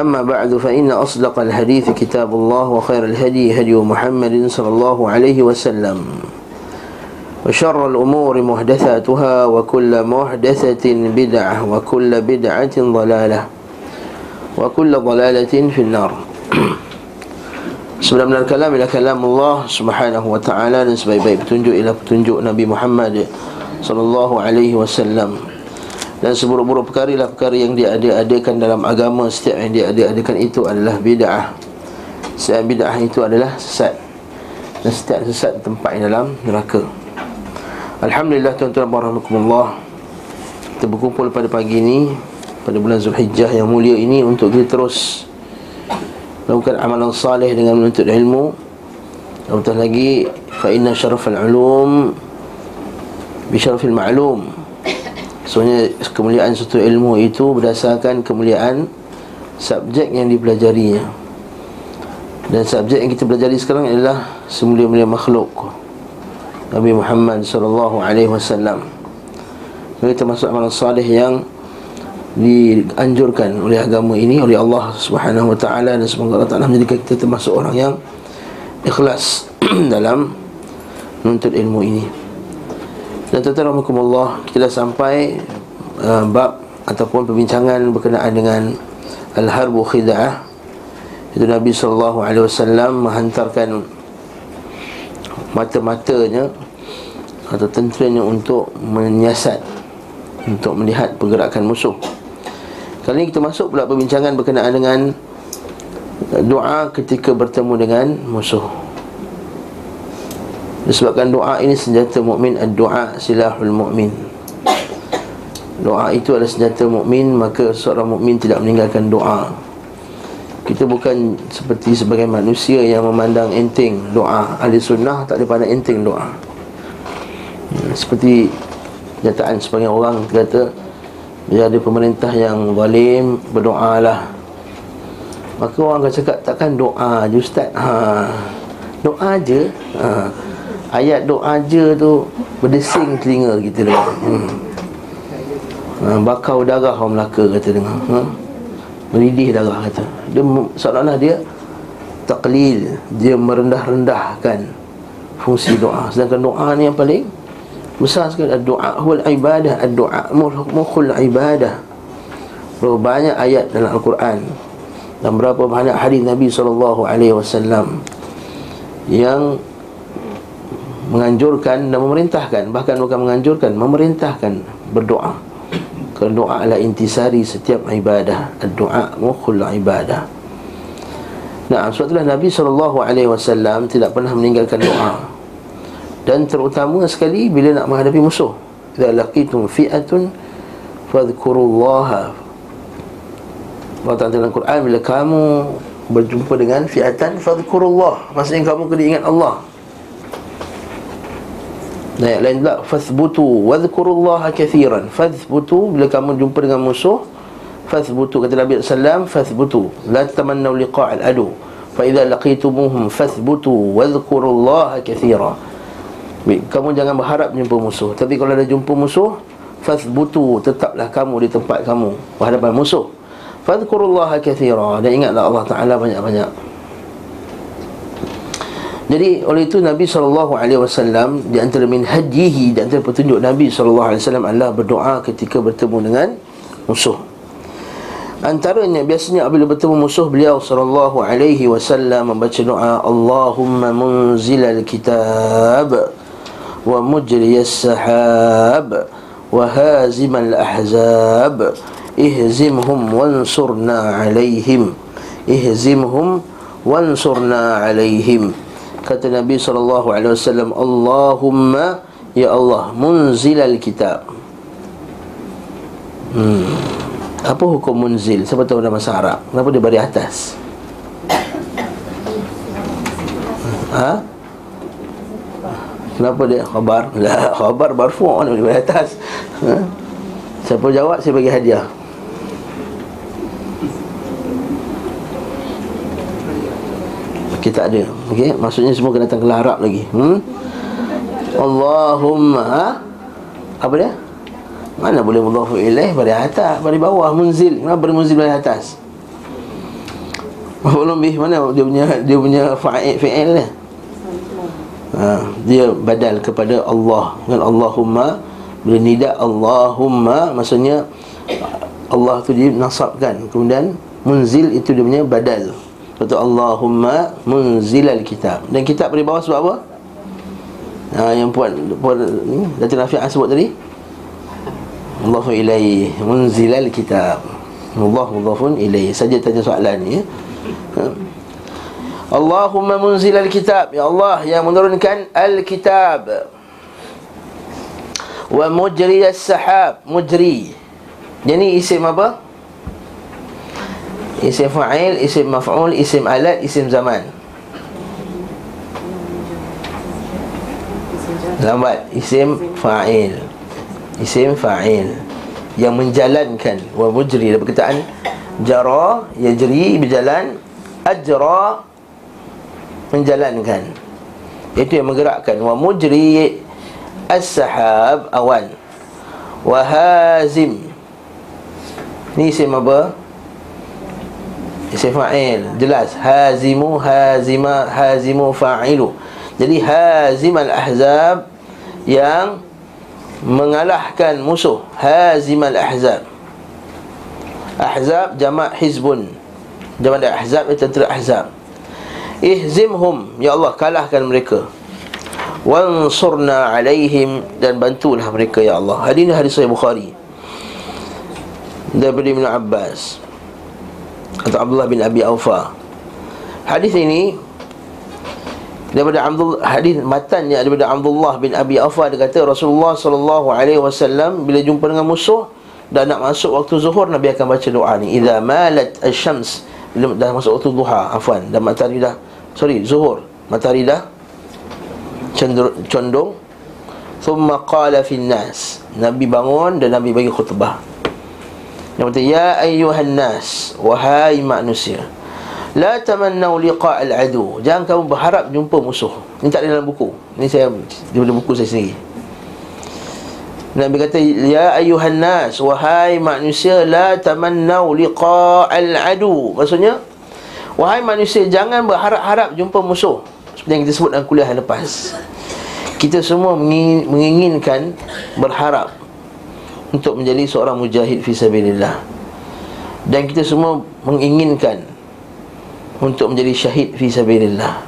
أما بعد فإن أصدق الحديث كتاب الله وخير الهدي هدي محمد صلى الله عليه وسلم وشر الأمور محدثاتها وكل محدثة بدعة وكل بدعة ضلالة وكل ضلالة في النار Sebelum benar kalam ila kalam Allah Subhanahu wa taala dan sebaik-baik petunjuk ila petunjuk Nabi Muhammad sallallahu alaihi. Dan seburuk-buruk perkara lah perkara yang dia ada-adakan dalam agama. Setiap yang dia ada-adakan itu adalah bid'ah. Setiap bid'ah itu adalah sesat. Dan setiap sesat tempat dalam neraka. Alhamdulillah tuan-tuan warahmatullah kita berkumpul pada pagi ini pada bulan Zulhijjah yang mulia ini untuk kita terus melakukan amalan salih dengan menuntut ilmu. Apatah lagi fa inna syarafal ulum bi syarafil ma'lum Sebenarnya kemuliaan satu ilmu itu berdasarkan kemuliaan subjek yang dipelajarinya. Dan subjek yang kita pelajari sekarang adalah semulia-mulia makhluk. Nabi Muhammad sallallahu alaihi wasallam. Ini termasuk amalan salih yang dianjurkan oleh agama ini oleh Allah Subhanahu wa taala dan semoga Allah Taala menjadikan kita termasuk orang yang ikhlas dalam menuntut ilmu ini. Dan tuan-tuan rahmatullah Kita dah sampai uh, Bab Ataupun perbincangan berkenaan dengan Al-Harbu Khida'ah Itu Nabi SAW Menghantarkan Mata-matanya Atau tenteranya untuk Menyiasat Untuk melihat pergerakan musuh. Kali ini kita masuk pula perbincangan berkenaan dengan Doa ketika bertemu dengan musuh Disebabkan doa ini senjata mukmin doa silahul mukmin. Doa itu adalah senjata mukmin maka seorang mukmin tidak meninggalkan doa. Kita bukan seperti sebagai manusia yang memandang enteng doa. Ahli sunnah tak ada pandang enteng doa. Seperti nyataan sebagian orang kata dia ada pemerintah yang zalim berdoalah. Maka orang akan cakap takkan doa je ustaz. Ha. Doa je. Ha ayat doa je tu berdesing telinga kita dengar. Hmm. Ha, bakau darah orang Melaka kata dengar. Ha? Meridih darah kata. Dia seolah-olah dia taklil, dia merendah-rendahkan fungsi doa. Sedangkan doa ni yang paling besar sekali doa wal ibadah ad-doa mukhul ibadah. Berapa banyak ayat dalam Al-Quran dan berapa banyak hadis Nabi sallallahu alaihi wasallam yang menganjurkan dan memerintahkan bahkan bukan menganjurkan memerintahkan berdoa. Kerana doa adalah intisari setiap ibadah doa mukhul ibadah. Nah, sebab itulah Nabi SAW tidak pernah meninggalkan doa. Dan terutama sekali bila nak menghadapi musuh. Idza laqitum fi'atun fadhkurullaha. Allah dalam Quran Bila kamu berjumpa dengan fi'atan fadhkurullah. Maksudnya kamu kena ingat Allah dan ayat lain pula Fathbutu Wadhkurullaha kathiran. Fathbutu Bila kamu jumpa dengan musuh Fathbutu Kata Nabi SAW Fathbutu La tamannau liqa'al adu. Fa'idha laqitumuhum Fathbutu Wadhkurullaha kathiran. Kamu jangan berharap jumpa musuh. Tapi kalau ada jumpa musuh Fathbutu Tetaplah kamu di tempat kamu Berhadapan musuh. Fadhkurullaha kathiran. Dan ingatlah Allah Ta'ala banyak-banyak jadi oleh itu Nabi SAW Di antara min hajihi Di antara petunjuk Nabi SAW adalah berdoa ketika bertemu dengan musuh. Antaranya biasanya apabila bertemu musuh beliau sallallahu alaihi wasallam membaca doa Allahumma munzilal kitab wa mujriyas sahab wa hazimal ahzab ihzimhum wansurna alaihim ihzimhum wansurna alaihim kata Nabi SAW Allahumma ya Allah munzilal kitab hmm. apa hukum munzil siapa tahu bahasa Arab kenapa dia bari atas Ha? Kenapa dia khabar? Lah, khabar barfu' di atas. Ha? Siapa jawab saya bagi hadiah. Kita ada. Okey, maksudnya semua kena datang ke Arab lagi. Hmm? Allahumma ha? Apa dia? Mana boleh mudhafu ilaih pada atas, pada bawah munzil. Kenapa pada munzil pada atas? Belum bih mana dia punya dia punya fa'il fi'il dia. Ha, dia badal kepada Allah dengan Allahumma bila nida Allahumma maksudnya Allah tu dinasabkan kemudian munzil itu dia punya badal Kata Allahumma munzilal kitab. Dan kitab pada bawah sebab apa? Ha, yang puan, puan ni Datin Rafi'ah sebut tadi? Allahu ilaih Munzilal kitab. Allah mudhafun ilaih Saja tanya soalan ni ya. ha. Allahumma munzilal kitab. Ya Allah yang menurunkan Al-kitab. Wa mujri as-sahab Mujri. Jadi isim apa? Isim fa'il, isim maf'ul, isim alat, isim zaman. Lambat. Isim fa'il. Isim fa'il. Yang menjalankan. Wa mujri. Ada perkataan Jara Yajri Berjalan Ajra Menjalankan. Itu yang menggerakkan. Wa mujri As-sahab Awan. Wa hazim. Ni isim apa? Isim fa'il Jelas. Hazimu Hazima Hazimu fa'ilu. Jadi hazim al-ahzab Yang Mengalahkan musuh. Hazim al-ahzab Ahzab jamak hizbun. Jamak dari ahzab itu tentera ahzab. Ihzimhum. Ya Allah kalahkan mereka. Wansurna alaihim Dan bantulah mereka Ya Allah. Hadis ini hadis Sahih Bukhari. Daripada Ibn Abbas atau Abdullah bin Abi Aufa. Hadis ini daripada Abdul hadis matannya daripada Abdullah bin Abi Aufa dia kata Rasulullah sallallahu alaihi wasallam bila jumpa dengan musuh dan nak masuk waktu zuhur Nabi akan baca doa ni. Idza malat asy-syams dah masuk waktu duha afwan dan matahari dah sorry zuhur matahari dah condong. Thumma qala fi nas Nabi bangun dan Nabi bagi khutbah yang kata Ya ayyuhan nas Wahai manusia La tamannau liqa' al-adu Jangan kamu berharap jumpa musuh. Ini tak ada dalam buku. Ini saya Daripada buku saya sendiri. Nabi kata Ya ayyuhan nas Wahai manusia La tamannau liqa' al-adu Maksudnya Wahai manusia Jangan berharap-harap jumpa musuh. Seperti yang kita sebut dalam kuliah yang lepas. Kita semua menginginkan Berharap untuk menjadi seorang mujahid fi sabilillah. Dan kita semua menginginkan untuk menjadi syahid fi sabilillah.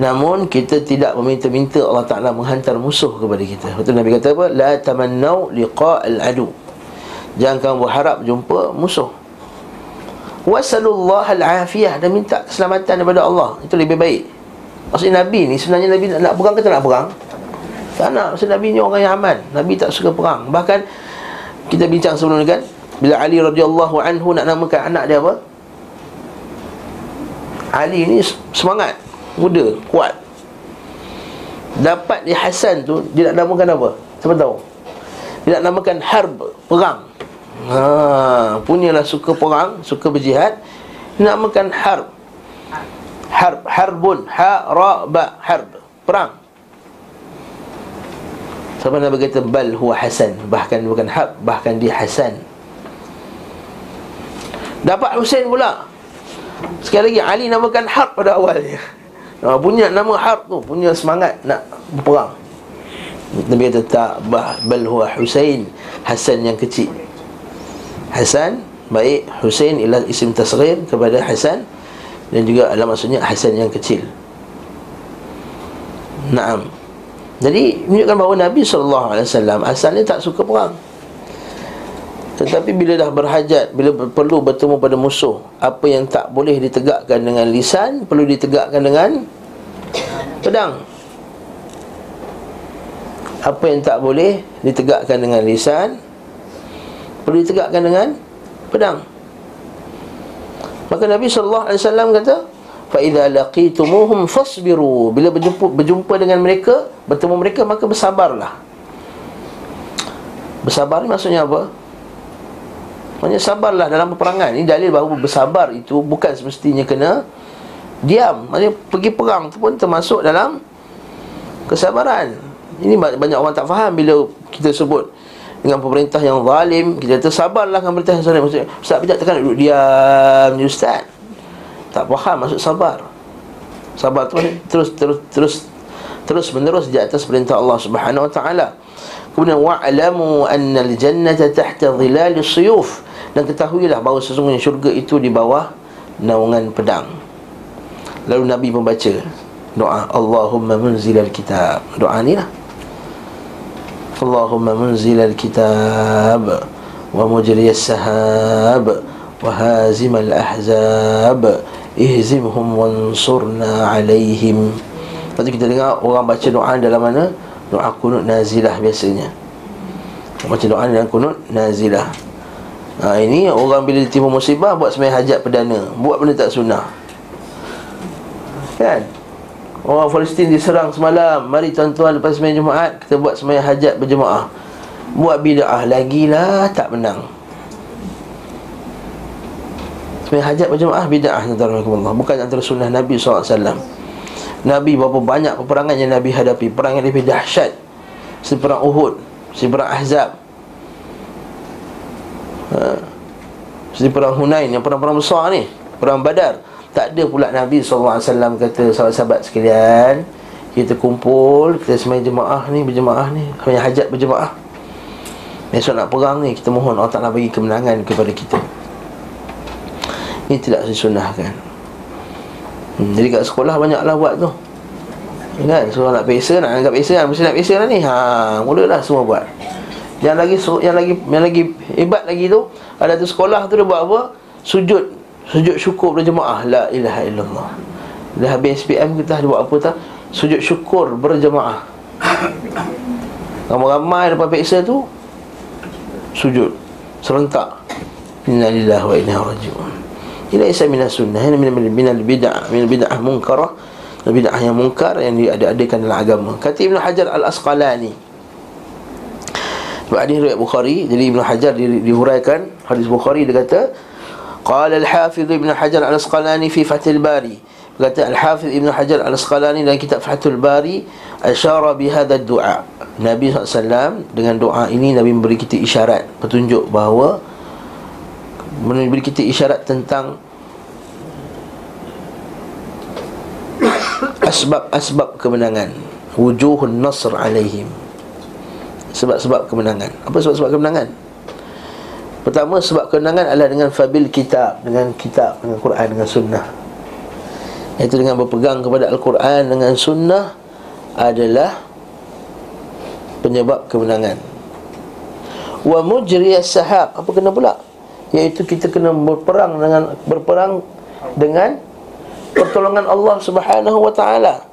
Namun kita tidak meminta-minta Allah Taala menghantar musuh kepada kita. Betul Nabi kata apa? La tamannau liqa'al adu. Jangan kamu berharap jumpa musuh. Wasallallahu al-afiyah dan minta keselamatan daripada Allah. Itu lebih baik. Maksudnya Nabi ni sebenarnya Nabi nak perang ke tak nak perang? Tak nak Sebab Nabi ni orang yang aman. Nabi tak suka perang. Bahkan Kita bincang sebelum ni kan Bila Ali radhiyallahu anhu Nak namakan anak dia apa? Ali ni semangat Muda Kuat. Dapat di Hasan tu Dia nak namakan apa? Siapa tahu? Dia nak namakan Harb Perang. Ha, Punyalah suka perang Suka berjihad namakan Harb. Harb Harbun Ha-ra-ba Harb. Perang Sampai Nabi kata bal huwa hasan Bahkan bukan hab Bahkan dia hasan. Dapat Hussein pula. Sekali lagi Ali namakan harb pada awalnya. Nah, Punya nama harb tu Punya semangat nak berperang. Nabi kata tak bah, Bal huwa Hussein Hasan yang kecil. Hasan Baik Hussein ialah isim tasghir kepada Hasan Dan juga adalah maksudnya Hasan yang kecil. Naam jadi menunjukkan bahawa Nabi SAW asalnya tak suka perang. Tetapi bila dah berhajat Bila perlu bertemu pada musuh Apa yang tak boleh ditegakkan dengan lisan Perlu ditegakkan dengan pedang. Apa yang tak boleh ditegakkan dengan lisan Perlu ditegakkan dengan pedang. Maka Nabi sallallahu alaihi wasallam kata, "Fa idza laqitumuhum fasbiru." Bila berjumpa berjumpa dengan mereka, bertemu mereka maka bersabarlah. Bersabar ni maksudnya apa? Maksudnya sabarlah dalam peperangan Ini dalil bahawa bersabar itu bukan semestinya kena Diam Maksudnya pergi perang tu pun termasuk dalam Kesabaran Ini banyak orang tak faham bila kita sebut Dengan pemerintah yang zalim Kita tersabarlah dengan pemerintah yang zalim Maksudnya Ustaz bijak tekan duduk diam ni Ustaz Tak faham maksud sabar Sabar tu terus terus terus terus menerus di atas perintah Allah Subhanahu wa taala. Kemudian wa'lamu anna al-jannata tahta dhilal as-suyuf dan ketahuilah bahawa sesungguhnya syurga itu di bawah naungan pedang. Lalu Nabi membaca doa Allahumma munzilal kitab. Doa ni lah. Allahumma munzilal kitab wa mujriyas sahab wa hazimal ahzab ihzimhum wansurna alaihim. Lepas kita dengar orang baca doa dalam mana? Doa kunut nazilah biasanya. Baca doa dalam kunut nazilah. Ha, Ini orang bila ditimpa musibah Buat semayang hajat perdana. Buat benda tak sunnah. Kan? Orang Palestin diserang semalam. Mari tuan-tuan lepas semayang Jumaat Kita buat semayang hajat berjemaah. Buat bida'ah Lagilah tak menang Semayang hajat berjemaah Bida'ah Bukan antara sunnah Nabi SAW Nabi berapa banyak peperangan yang Nabi hadapi. Perang yang lebih dahsyat. Seperti perang Uhud Seperti perang Ahzab. Ha. Seperti perang Hunain Yang perang-perang besar ni Perang Badar. Tak ada pula Nabi SAW kata Sahabat-sahabat sekalian Kita kumpul Kita semai jemaah ni Berjemaah ni Hanya hajat berjemaah. Besok nak perang ni Kita mohon Allah Ta'ala bagi kemenangan kepada kita Ini tidak disunahkan hmm, Jadi kat sekolah banyaklah buat tu Kan, suruh nak pesa, nak angkat pesa kan Mesti nak pesa lah ni Haa, mulalah semua buat yang lagi yang lagi yang lagi hebat lagi tu ada tu sekolah tu dia buat apa? Sujud sujud syukur berjemaah la ilaha illallah. Dah habis SPM kita ada buat apa tak? Sujud syukur berjemaah. Ramai-ramai depan peksa tu sujud serentak. Innalillahi wa inna rajiun. Ila isa minas sunnah, ini min min bid'ah, min bid'ah munkarah, bid'ah yang munkar yang diada-adakan dalam agama. Kata Ibn Hajar Al-Asqalani, sebab hadis riwayat Bukhari Jadi Ibn Hajar di, dihuraikan Hadis Bukhari dia kata Qala al-Hafiz Ibn Hajar al-Asqalani fi Fathil Bari. Kata Al-Hafiz Ibn Hajar al-Asqalani dalam kitab Fathul Bari Asyara bihada doa Nabi SAW dengan doa ini Nabi memberi kita isyarat Petunjuk bahawa Memberi kita isyarat tentang Asbab-asbab kemenangan Wujuhun nasr alaihim sebab-sebab kemenangan. Apa sebab-sebab kemenangan? Pertama sebab kemenangan adalah dengan fabil kitab, dengan kitab, dengan Quran, dengan sunnah. Itu dengan berpegang kepada Al-Quran dengan sunnah adalah penyebab kemenangan. Wa mujriyas sahab, apa kena pula? Iaitu kita kena berperang dengan berperang dengan pertolongan Allah Subhanahu wa taala.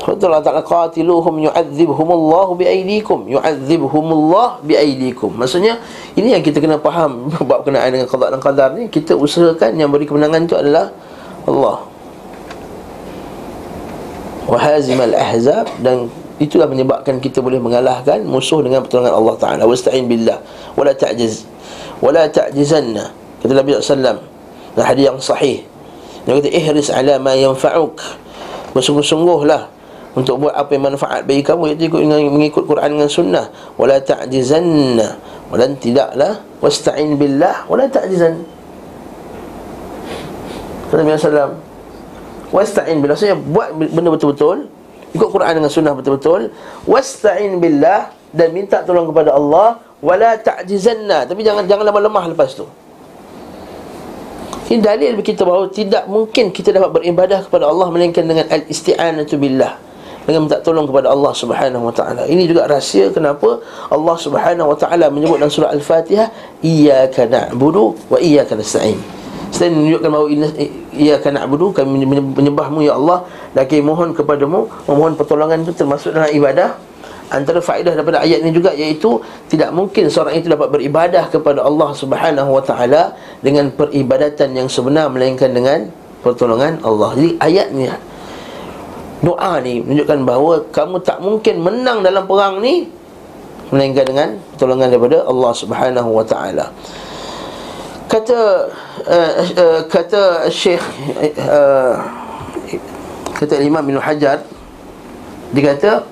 Betul Allah Ta'ala Qatiluhum yu'adzibhumullahu bi'aidikum Yu'adzibhumullah bi'aidikum Maksudnya Ini yang kita kena faham. Bab kenaan dengan qadar dan qadar ni Kita usahakan yang beri kemenangan itu adalah Allah. Wahazimal ahzab Dan itulah menyebabkan kita boleh mengalahkan Musuh dengan pertolongan Allah Ta'ala. Wasta'in billah. Wala ta'jiz Wala ta'jizanna. Kata Nabi SAW Dan hadis yang sahih. Dia kata ihris ala ma yanfa'uk. Bersungguh-sungguhlah untuk buat apa yang manfaat bagi kamu iaitu ikut dengan mengikut Quran dengan sunnah. Wala ta'jizanna. Dan tidaklah wasta'in billah. Wala ta'jizan. Nabi sallam wasta'in billah. Maksudnya buat benda betul-betul ikut Quran dengan sunnah betul-betul. Wasta'in billah. Dan minta tolong kepada Allah wala ta'jizanna tapi jangan jangan lemah-lemah lepas tu ini dalil kita bahawa tidak mungkin kita dapat beribadah kepada Allah melainkan dengan al-isti'anatu billah dengan minta tolong kepada Allah Subhanahu wa taala. Ini juga rahsia kenapa Allah Subhanahu wa taala menyebut dalam surah Al-Fatihah iyyaka na'budu wa iyyaka nasta'in. Selain menunjukkan bahawa iyyaka na'budu kami menyembahmu ya Allah kami mohon kepadamu memohon pertolongan itu termasuk dalam ibadah antara faedah daripada ayat ini juga iaitu tidak mungkin seorang itu dapat beribadah kepada Allah Subhanahu wa taala dengan peribadatan yang sebenar melainkan dengan pertolongan Allah. Jadi ayat ni doa ni menunjukkan bahawa kamu tak mungkin menang dalam perang ni melainkan dengan pertolongan daripada Allah Subhanahu wa taala. Kata uh, uh, kata Syekh uh, kata Imam Ibn Hajar dia kata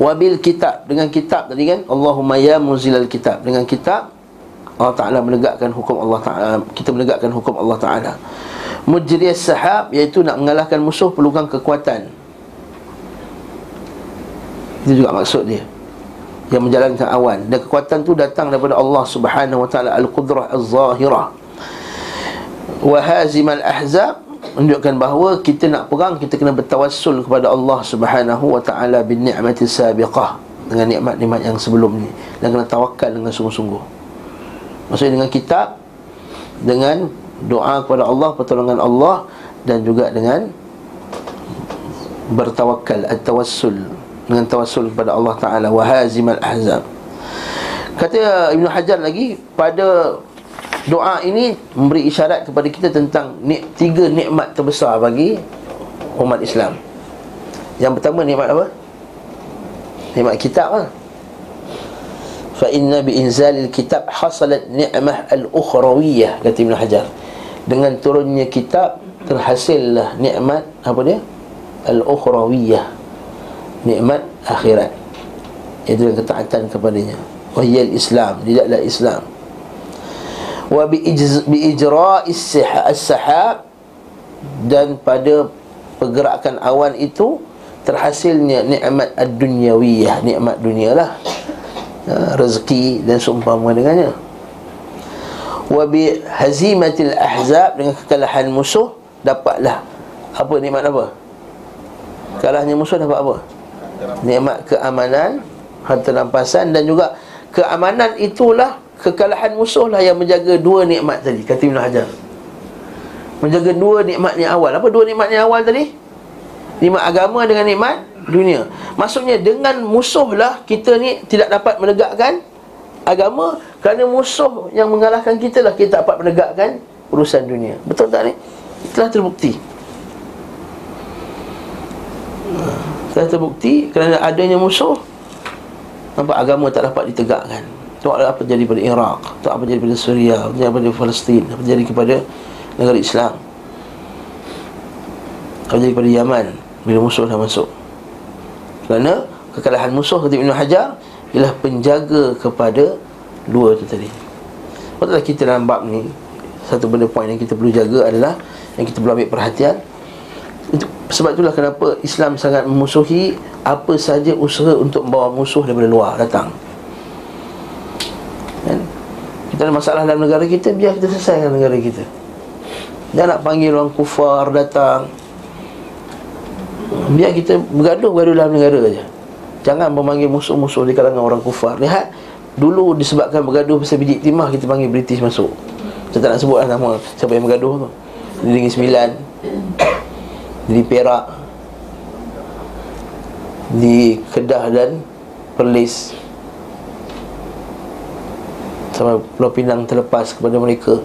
wabil kitab dengan kitab tadi kan? Allahumma ya muzilal kitab. Dengan kitab Allah Taala menegakkan hukum Allah Taala kita menegakkan hukum Allah Taala. Mujriyas sahab iaitu nak mengalahkan musuh perlukan kekuatan. Itu juga maksud dia. Yang menjalankan awan. Dan kekuatan tu datang daripada Allah Subhanahu wa taala al-qudrah az-zahirah. Wa hazimal ahzab menunjukkan bahawa kita nak perang kita kena bertawassul kepada Allah Subhanahu wa taala bin ni'mati sabiqah dengan nikmat-nikmat yang sebelum ni. Dan kena tawakal dengan sungguh-sungguh. Maksudnya dengan kitab dengan doa kepada Allah pertolongan Allah dan juga dengan bertawakal at-tawassul dengan tawassul kepada Allah Taala. Wa hazimal ahzab. Kata Ibnu Hajar lagi pada doa ini memberi isyarat kepada kita tentang ni, tiga nikmat terbesar bagi umat Islam. Yang pertama nikmat apa? Nikmat kitab lah. Fa inna bi inzalil kitab hasalat ni'mah al-ukhrawiyah kata Ibnu Hajar. Dengan turunnya kitab terhasillah nikmat apa dia? Al-ukhrawiyah nikmat akhirat itu ketaatan kepadanya wahiyal islam tidaklah islam wa bi ijra'is sahab dan pada pergerakan awan itu terhasilnya nikmat ad-dunyawiyah nikmat dunia lah. Ha, rezeki dan seumpama dengannya. Wa bi hazimatil ahzab dengan kekalahan musuh dapatlah apa nikmat apa? Kalahnya musuh dapat apa? Nikmat keamanan harta rampasan dan juga keamanan itulah kekalahan musuh lah yang menjaga dua nikmat tadi kata Ibn Hajar. Menjaga dua nikmat awal. Apa dua nikmat awal tadi? Nikmat agama dengan nikmat dunia. Maksudnya dengan musuh lah kita ni tidak dapat menegakkan agama kerana musuh yang mengalahkan kita lah kita dapat menegakkan urusan dunia. Betul tak ni? Telah terbukti. Telah terbukti kerana adanya musuh nampak agama tak dapat ditegakkan Tengok apa jadi pada Iraq Tengok apa jadi pada Syria Apa jadi pada Palestin Apa jadi kepada negara Islam. Apa jadi kepada Yaman Bila musuh dah masuk. Kerana kekalahan musuh kata Ibn Hajar Ialah penjaga kepada Dua tu tadi. Maksudnya kita dalam bab ni Satu benda poin yang kita perlu jaga adalah Yang kita perlu ambil perhatian. Itu, sebab itulah kenapa Islam sangat memusuhi apa saja usaha untuk membawa musuh daripada luar datang. Ada masalah dalam negara kita, biar kita selesaikan negara kita. Jangan nak panggil orang kufar datang. Biar kita bergaduh-gaduh dalam negara saja. Jangan memanggil musuh-musuh di kalangan orang kufar. Lihat, dulu disebabkan bergaduh pasal bidik timah, kita panggil British masuk. Saya tak nak sebutlah nama siapa yang bergaduh tu. Di Negeri Sembilan di Perak di Kedah dan Perlis sampai Pulau Pinang terlepas kepada mereka.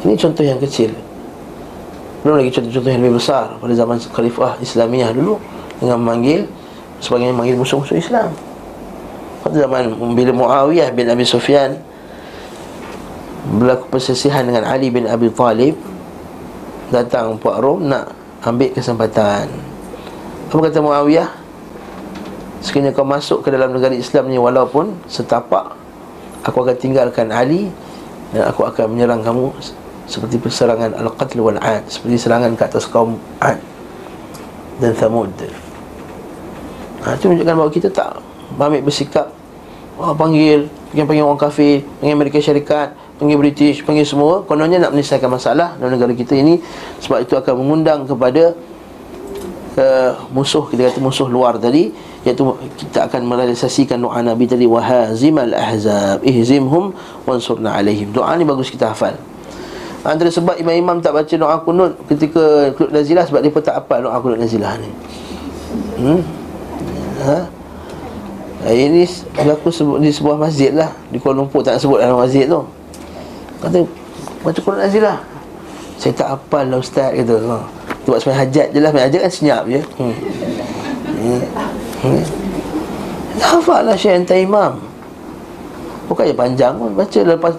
Ini contoh yang kecil. Belum lagi contoh-contoh yang lebih besar. Pada zaman Khalifah Islamiah dulu dengan memanggil sebagai memanggil musuh-musuh Islam. Pada zaman bila Muawiyah bin Abi Sufyan berlaku persesihan dengan Ali bin Abi Talib datang Puak Rom nak ambil kesempatan. Apa kata Muawiyah? Sekiranya kau masuk ke dalam negara Islam ni walaupun setapak Aku akan tinggalkan Ali Dan aku akan menyerang kamu Seperti perserangan Al-Qatl wal-Ad Seperti serangan ke atas kaum Ad Dan Thamud. Ha, Itu menunjukkan bahawa kita tak Ambil bersikap oh, Panggil Panggil, panggil orang kafir Panggil Amerika Syarikat panggil British, panggil semua. Kononnya nak menyelesaikan masalah dalam negara kita ini sebab itu akan mengundang kepada uh, musuh kita kata musuh luar tadi iaitu kita akan merealisasikan doa Nabi tadi wahazimal ahzab ihzimhum wansurna alaihim doa ni bagus kita hafal antara sebab imam-imam tak baca doa kunut ketika kunut nazilah sebab dia pun tak hafal doa kunut nazilah ni hmm? ha? Ini aku sebut di sebuah masjid lah Di Kuala Lumpur tak sebut dalam masjid tu Kata Baca Quran Aziz lah Saya tak apa lah ustaz kata ha. Buat sebenarnya hajat je lah Sebenarnya hajat kan senyap je hmm. Hmm. Hmm. Hafal Syekh Entah Imam. Bukannya panjang pun. Baca lepas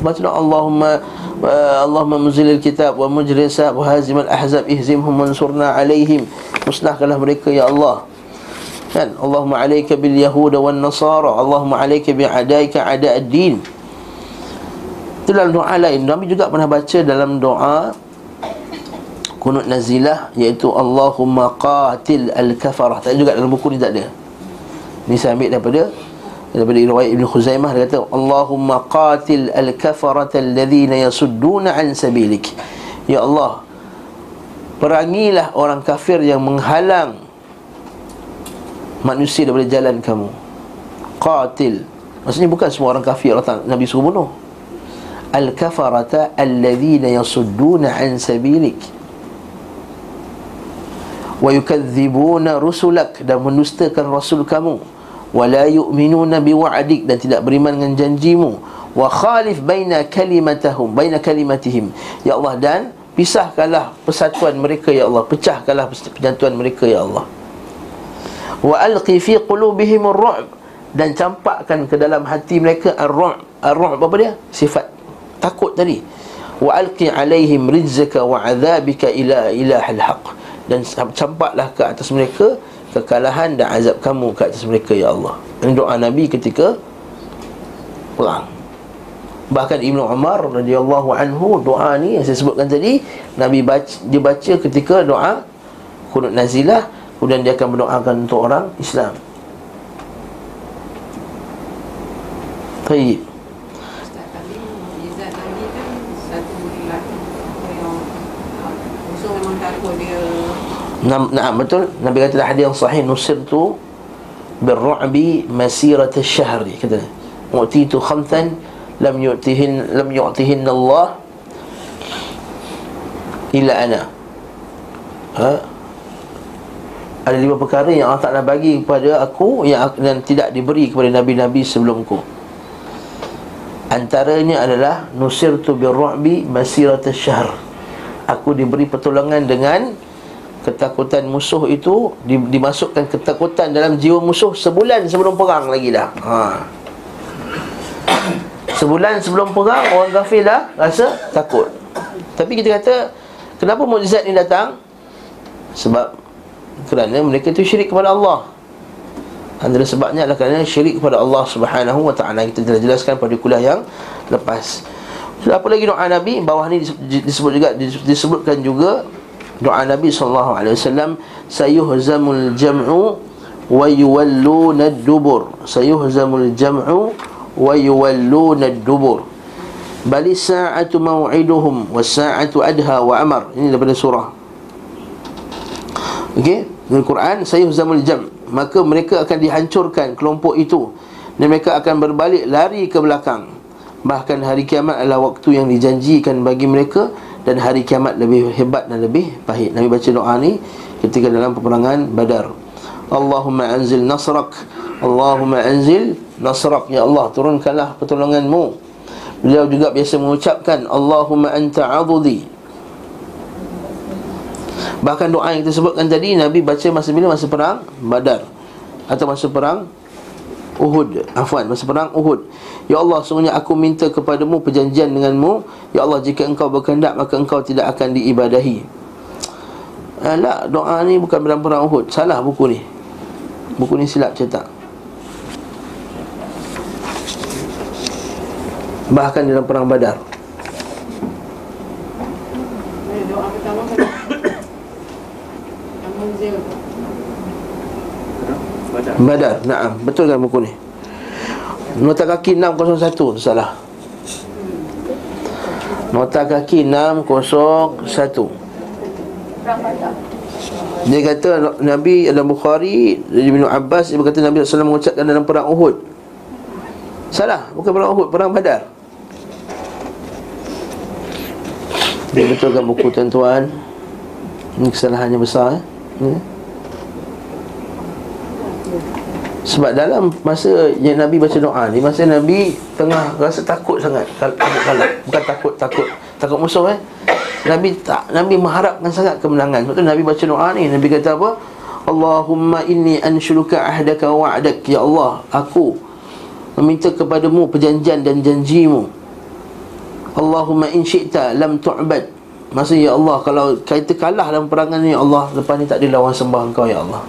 Baca Allahumma uh, Allahumma muzilil kitab Wa mujrisah Wa hazimal ahzab Ihzimhum mansurna alaihim. Musnahkanlah mereka ya Allah. Kan? Allahumma alayka bil yahuda wan nasara Allahumma alayka bi adaika ada ad-din. Itu dalam doa lain. Nabi juga pernah baca dalam doa kunut nazilah iaitu Allahumma qatil al-kafarah. Tak juga dalam buku ni tak ada. Ni saya ambil daripada daripada riwayat Ibn Khuzaimah. Dia kata Allahumma qatil al-kafarah alladhina yasudduna an sabilik. Ya Allah perangilah orang kafir yang menghalang manusia daripada jalan kamu. Qatil. Maksudnya bukan semua orang kafir orang Nabi suruh bunuh. Al kafarata alladhina yasudduna an sabilik wa yukadzibuna rusulak dan mendustakan rasul kamu. wa la yu'minuna biwa'dik dan tidak beriman dengan janjimu. wa khalif baina kalimatahum baina kalimatihim ya Allah dan pisahkanlah persatuan mereka ya Allah. Pecahkanlah persatuan mereka ya Allah. wa alqi fi qulubihim ar-ru'b dan campakkan ke dalam hati mereka ar-ru'b ar-ru'b apa dia? Sifat takut tadi. wa alqi alaihim rizqaka wa adzabika ila ilahil haq dan campaklah ke atas mereka kekalahan dan azab kamu ke atas mereka ya Allah. Ini doa nabi ketika perang. Bahkan Ibnu Umar radhiyallahu anhu doa ni yang saya sebutkan tadi nabi baca dibaca ketika doa kunut nazilah Kemudian dia akan mendoakan untuk orang Islam. Baik Nah, nah, betul. Nabi kata dalam hadis yang sahih nusirtu birru'bi masirat asy-syahr kata. Mu'titu khamsan lam yu'tihin lam yu'tihin Allah illa ana. Ha? Ada lima perkara yang Allah Ta'ala bagi kepada aku yang, yang tidak diberi kepada Nabi-Nabi sebelumku Antaranya adalah Nusirtu birru'bi masirat syahr. Aku diberi pertolongan dengan Ketakutan musuh itu Dimasukkan ketakutan dalam jiwa musuh Sebulan sebelum perang lagi dah ha. Sebulan sebelum perang Orang kafir dah rasa takut Tapi kita kata Kenapa mukjizat ni datang? Sebab kerana mereka itu syirik kepada Allah Antara sebabnya adalah kerana syirik kepada Allah Subhanahu wa taala. Kita telah jelaskan pada kuliah yang lepas. Apa lagi doa Nabi? Bawah ni disebut juga disebutkan juga doa Nabi sallallahu alaihi wasallam sayuhzamul jam'u wa yuwalluna ad-dubur. Sayuhzamul jam'u wa yuwalluna ad-dubur. Bali sa'atu maw'iduhum was sa'atu adha wa amar. Ini daripada surah Okey, dalam Quran sayuhzamul jam, maka mereka akan dihancurkan kelompok itu dan mereka akan berbalik lari ke belakang. Bahkan hari kiamat adalah waktu yang dijanjikan bagi mereka dan hari kiamat lebih hebat dan lebih pahit. Nabi baca doa ni ketika dalam peperangan Badar. Allahumma anzil nasrak. Allahumma anzil nasrak. Ya Allah, turunkanlah pertolonganmu. Beliau juga biasa mengucapkan Allahumma anta adudi Bahkan doa yang kita sebutkan tadi Nabi baca masa bila masa perang Badar Atau masa perang Uhud. Afwan masa perang Uhud. Ya Allah sungguhnya aku minta kepadamu perjanjian denganmu. Ya Allah jika engkau berkehendak Maka engkau tidak akan diibadahi. Alah doa ni bukan dalam perang Uhud. Salah buku ni. Buku ni silap cetak. Bahkan dalam perang Badar Badar. Naam, betul kan buku ni? Nota kaki 601 salah. Nota kaki 601. Dia kata Nabi dalam Bukhari dari Ibn Abbas dia berkata Nabi SAW mengucapkan dalam perang Uhud. Salah, bukan perang Uhud, perang Badar. Dia betulkan buku tuan-tuan. Ini kesalahannya besar eh. Hmm? Sebab dalam masa yang Nabi baca doa ni Masa Nabi tengah rasa takut sangat. Kalau, kalau, Bukan takut, takut. Takut musuh eh. Nabi tak Nabi mengharapkan sangat kemenangan. Sebab tu Nabi baca doa ni Nabi kata apa? Allahumma inni ansyuluka ahdaka wa'adak Ya Allah Aku Meminta kepadamu perjanjian dan janjimu. Allahumma in syi'ta lam tu'bad. Maksudnya ya Allah Kalau kita kalah dalam perangan ni Ya Allah Lepas ni tak ada lawan sembah engkau Ya Allah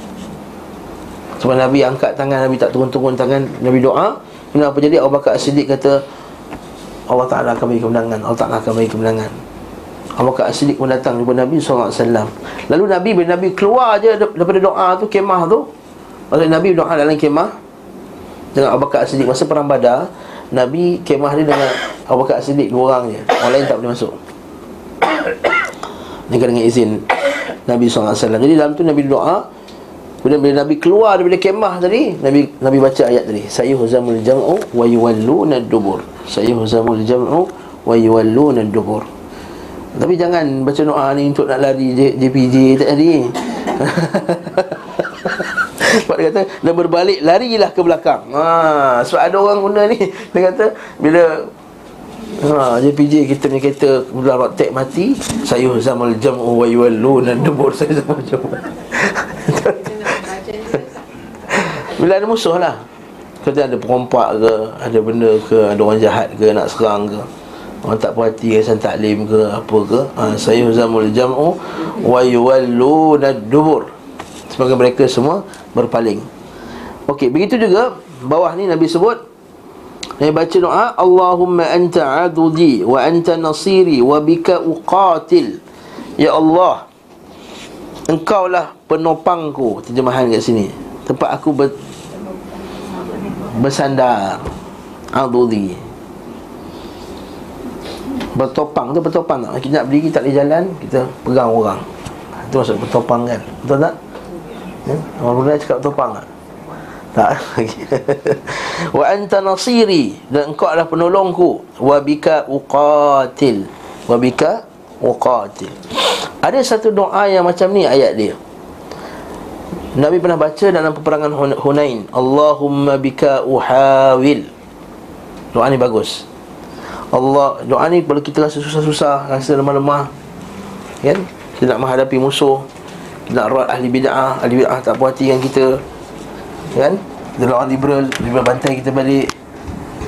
sebab Nabi angkat tangan Nabi tak turun-turun tangan Nabi doa. Kemudian apa jadi Abu Bakar As-Siddiq kata Allah Ta'ala akan bagi kemenangan Allah Ta'ala akan bagi kemenangan. Abu Bakar As-Siddiq pun datang jumpa Nabi SAW Lalu Nabi bila Nabi keluar je daripada doa tu Kemah tu Maksudnya Nabi doa dalam kemah Dengan Abu Bakar As-Siddiq Masa perang badar Nabi kemah dia dengan Abu Bakar As-Siddiq Dua orang je. Orang lain tak boleh masuk. Ini dengan izin Nabi SAW Jadi dalam tu Nabi doa Kemudian bila Nabi keluar daripada kemah tadi Nabi Nabi baca ayat tadi. Sayuhzamul jam'u wa yuwalluna dubur. Sayuhzamul jam'u wa yuwalluna dubur. Tapi jangan baca doa ni untuk nak lari JPJ tak jadi Sebab dia kata Dia berbalik larilah ke belakang. Ha, Sebab ada orang guna ni. Dia kata Bila Ha, JPJ kita punya kereta Bila rotek mati Sayuhzamul jam'u wa yuwalluna dubur. Sayuhzamul jam'u Bila ada musuh lah. Kata ada perompak ke Ada benda ke Ada orang jahat ke Nak serang ke. Orang tak perhati Kesan taklim ke Apa ke. Ha, Saya zamul jam'u Wa yuwallu nadubur Sebagai mereka semua Berpaling. Okey begitu juga Bawah ni Nabi sebut Nabi baca doa Allahumma anta adudi Wa anta nasiri Wa bika uqatil. Ya Allah Engkaulah penopangku Terjemahan kat sini. Tempat aku ber, bersandar. Adudi Bertopang. Tu bertopang tak? Kita nak berdiri tak boleh jalan Kita pegang orang. Itu maksud bertopang kan? Betul tak? Ya? Orang Brunei cakap bertopang tak? Tak. Wa anta nasiri. Dan engkau adalah penolongku. Wa bika uqatil. Wa bika uqatil. Ada satu doa yang macam ni ayat dia Nabi pernah baca dalam peperangan Hunain Allahumma bika uhawil. Doa ni bagus. Allah Doa ni kalau kita rasa susah-susah Rasa lemah-lemah. Kan? Kita nak menghadapi musuh Kita nak rat ahli bid'ah Ahli bid'ah tak puas hati dengan kita. Kan? Kita orang liberal Liberal bantai kita balik.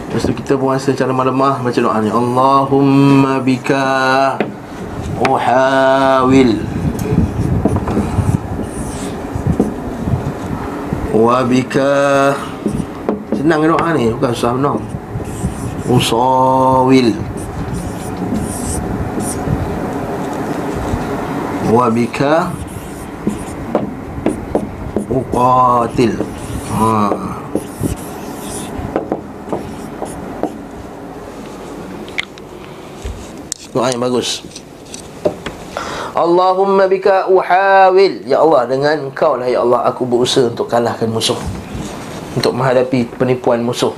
Lepas tu kita pun rasa macam lemah-lemah Baca doa ni. Allahumma bika Uhawil Wabika. Senang doa ni Bukan susah benar Usawil Wabika. Uqatil Ha. Doa yang bagus Allahumma bika uhawil. Ya Allah dengan engkau lah Ya Allah aku berusaha untuk kalahkan musuh. Untuk menghadapi penipuan musuh.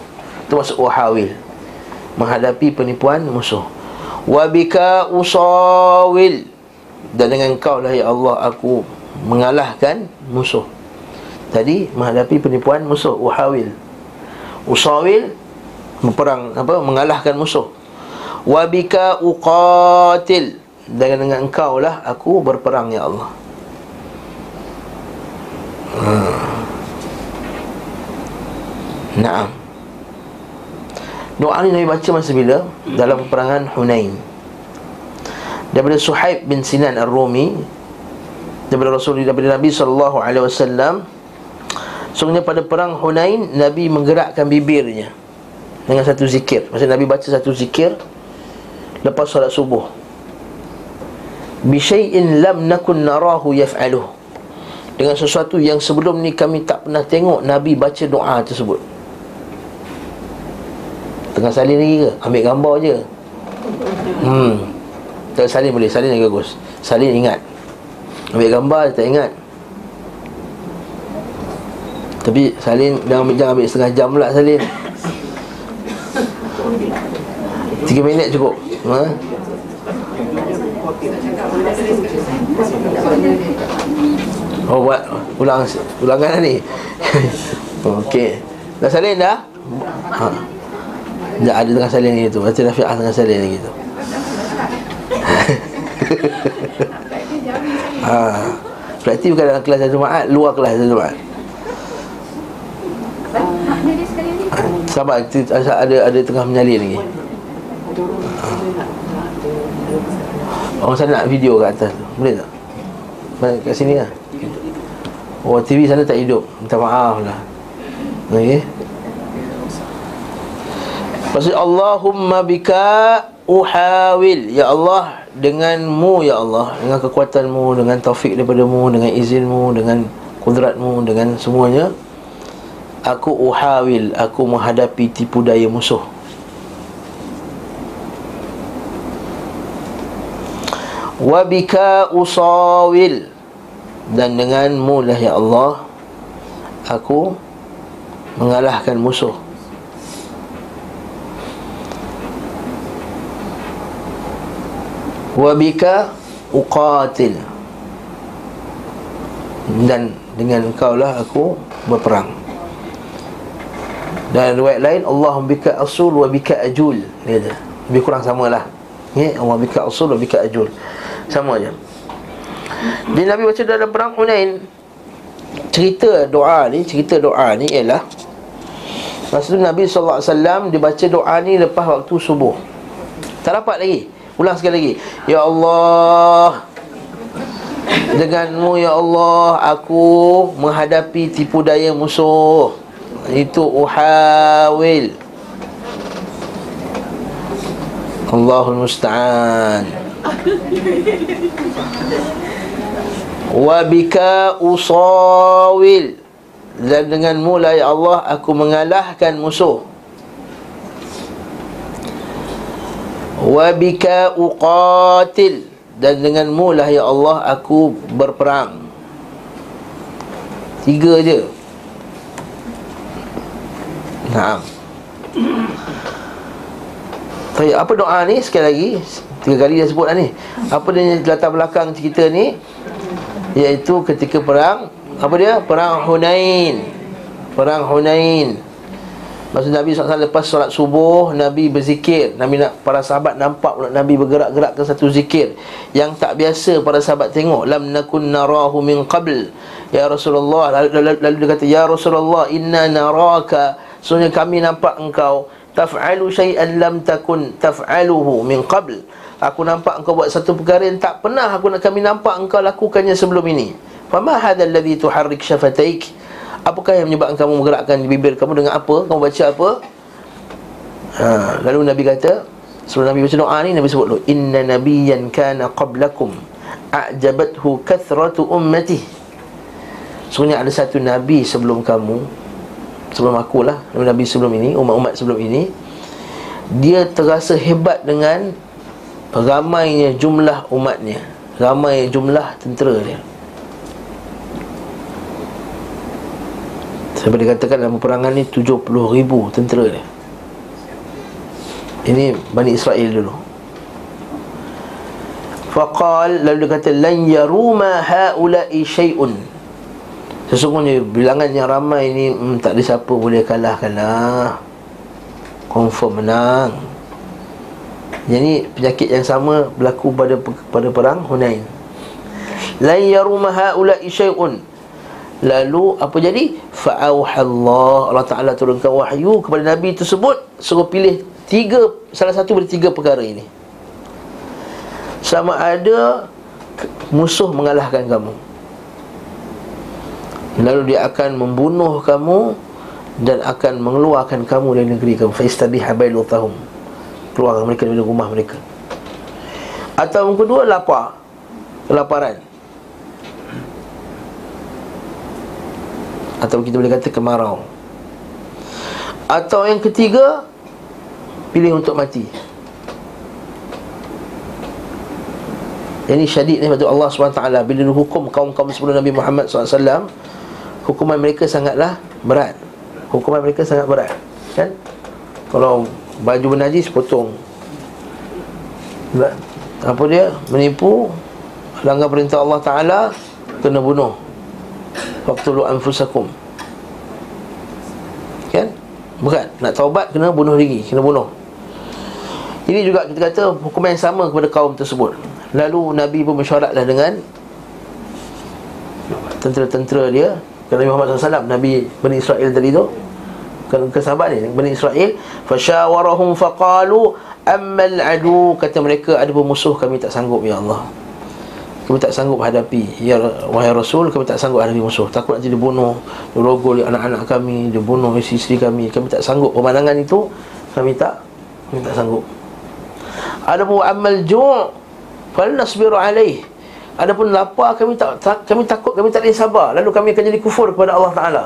Itu maksud uhawil. Menghadapi penipuan musuh. Wabika usawil. Dan dengan engkau lah Ya Allah aku mengalahkan musuh. Tadi menghadapi penipuan musuh Uhawil. Usawil Berperang apa Mengalahkan musuh. Wabika uqatil dan dengan engkau lah aku berperang ya Allah. Hmm. Naam. Doa ni Nabi baca masa bila? Dalam peperangan Hunain. Daripada Suhaib bin Sinan Ar-Rumi Daripada Rasulullah Daripada Nabi SAW Sungguhnya pada perang Hunain Nabi menggerakkan bibirnya Dengan satu zikir. Maksudnya Nabi baca satu zikir Lepas solat subuh bisyai'in lam nakun narahu yaf'aluh. Dengan sesuatu yang sebelum ni kami tak pernah tengok Nabi baca doa tersebut. Tengah salin lagi ke? ambil gambar je. Hmm. Tak salin boleh, salin lagi bagus. Salin ingat. Ambil gambar tak ingat. Tapi salin jangan, jangan ambil setengah jam pula salin. 3 minit cukup. Ha? Oh buat ulang ulangan ni Okey. Dah salin dah? Ha. Dah ada tengah salin lagi tu. Baca Nafi'ah tengah salin lagi tu. ha. Praktik bukan dalam kelas Jumaat, luar kelas Jumaat. Sabar, ada ada tengah menyalin lagi. Ha. Orang sana nak video kat atas tu. Boleh tak? Kat sini lah. Oh TV sana tak hidup. Minta maaf lah. Okey. Maksud Allahumma bika uhawil Ya Allah Denganmu Ya Allah Dengan kekuatanmu Dengan taufik daripada-Mu Dengan izinmu Dengan kudratmu Dengan semuanya Aku uhawil Aku menghadapi tipu daya musuh Wabika usawil. Dan denganmu lah Ya Allah Aku mengalahkan musuh. Wabika uqatil. Dan dengan engkau lah aku berperang. Dan riwayat lain Allah bika asul wa bika ajul lebih kurang samalah. Ya Allah bika asul wa bika ajul sama aja di Nabi baca dalam perang Hunain cerita doa ni cerita doa ni ialah Masa tu Nabi SAW Dia baca doa ni lepas waktu subuh. Tak dapat lagi. Ulang sekali lagi. Ya Allah Denganmu Ya Allah Aku menghadapi tipu daya musuh. Itu uhawil. Allahul Musta'an Wabika usawil. Dan dengan mulai Allah aku mengalahkan musuh. Wa bika uqatil. Dan dengan ya Allah aku berperang. Tiga je. Naam. Baik, apa doa ni? Sekali lagi Tiga kali dia sebut lah ni. Apa dia latar belakang cerita ni? Iaitu ketika perang apa dia? Perang Hunain. Perang Hunain. Maksud Nabi SAW lepas solat subuh Nabi berzikir. Nabi nak para sahabat nampak Nabi bergerak-gerak ke satu zikir Yang tak biasa para sahabat tengok. Lam nakun narahu min qabl. Ya Rasulullah Lalu, lalu, lalu dia kata Ya Rasulullah Inna naraka. Sebenarnya kami nampak engkau. Taf'alu syai'an lam takun Taf'aluhu min qabl Aku nampak engkau buat satu perkara yang tak pernah aku nak kami nampak engkau lakukannya sebelum ini Fama hadha alladhi tuharrik syafataik? Apakah yang menyebabkan kamu menggerakkan bibir kamu dengan apa? Kamu baca apa? Ha, lalu Nabi kata, sebelum Nabi baca doa ni Nabi sebut dulu, inna nabiyyan kana qablakum a'jabathu kathratu ummati. Sebenarnya ada satu nabi sebelum kamu, sebelum aku lah, nabi sebelum ini, umat-umat sebelum ini, dia terasa hebat dengan ramainya jumlah umatnya, ramai jumlah tentera dia. Sampai dikatakan dalam peperangan ni 70 ribu tentera dia. Ini Bani Israel dulu. Faqal Lalu dia kata Lan yaruma ha'ulai syai'un. Sesungguhnya bilangan yang ramai ni hmm, Tak ada siapa boleh kalahkan lah Confirm menang Jadi penyakit yang sama Berlaku pada pada perang Hunain. Lan yaruma ha'ulai syai'un. Lalu apa jadi? Fa'auhallah Allah Ta'ala turunkan wahyu kepada Nabi tersebut Suruh pilih tiga Salah satu dari tiga perkara ini. Sama ada Musuh mengalahkan kamu. Lalu dia akan membunuh kamu Dan akan mengeluarkan kamu dari negeri kamu. Fa'istabih habailu Keluarkan mereka dari rumah mereka. Atau yang kedua lapar. Kelaparan. Atau kita boleh kata kemarau. Atau yang ketiga Pilih untuk mati. Ini syadid ni Maksud Allah SWT Bila hukum kaum-kaum sebelum Nabi Muhammad SAW Hukuman mereka sangatlah berat. Hukuman mereka sangat berat Kan? Kalau baju bernajis potong Apa dia? Menipu Langgar perintah Allah Ta'ala Kena bunuh. Waqtulu anfusakum. Nak taubat kena bunuh diri Kena bunuh. Ini juga kita kata hukuman yang sama kepada kaum tersebut. Lalu Nabi pun mesyuaratlah dengan Tentera-tentera dia. Kerana Muhammad SAW Nabi Bani Israel tadi tu Kan ke sahabat ni Bani Israel Fasyawarahum faqalu Ammal adu? Kata mereka ada musuh kami tak sanggup ya Allah. Kami tak sanggup hadapi. Ya wahai Rasul Kami tak sanggup hadapi musuh. Takut nanti dia bunuh Dia rogol anak-anak kami Dia bunuh isteri kami. Kami tak sanggup. Pemandangan itu Kami tak Kami tak sanggup. Ada pun amal ju' Fal nasbiru alaih. Adapun lapar kami tak, tak kami takut kami tak boleh sabar. Lalu kami akan jadi kufur kepada Allah Taala.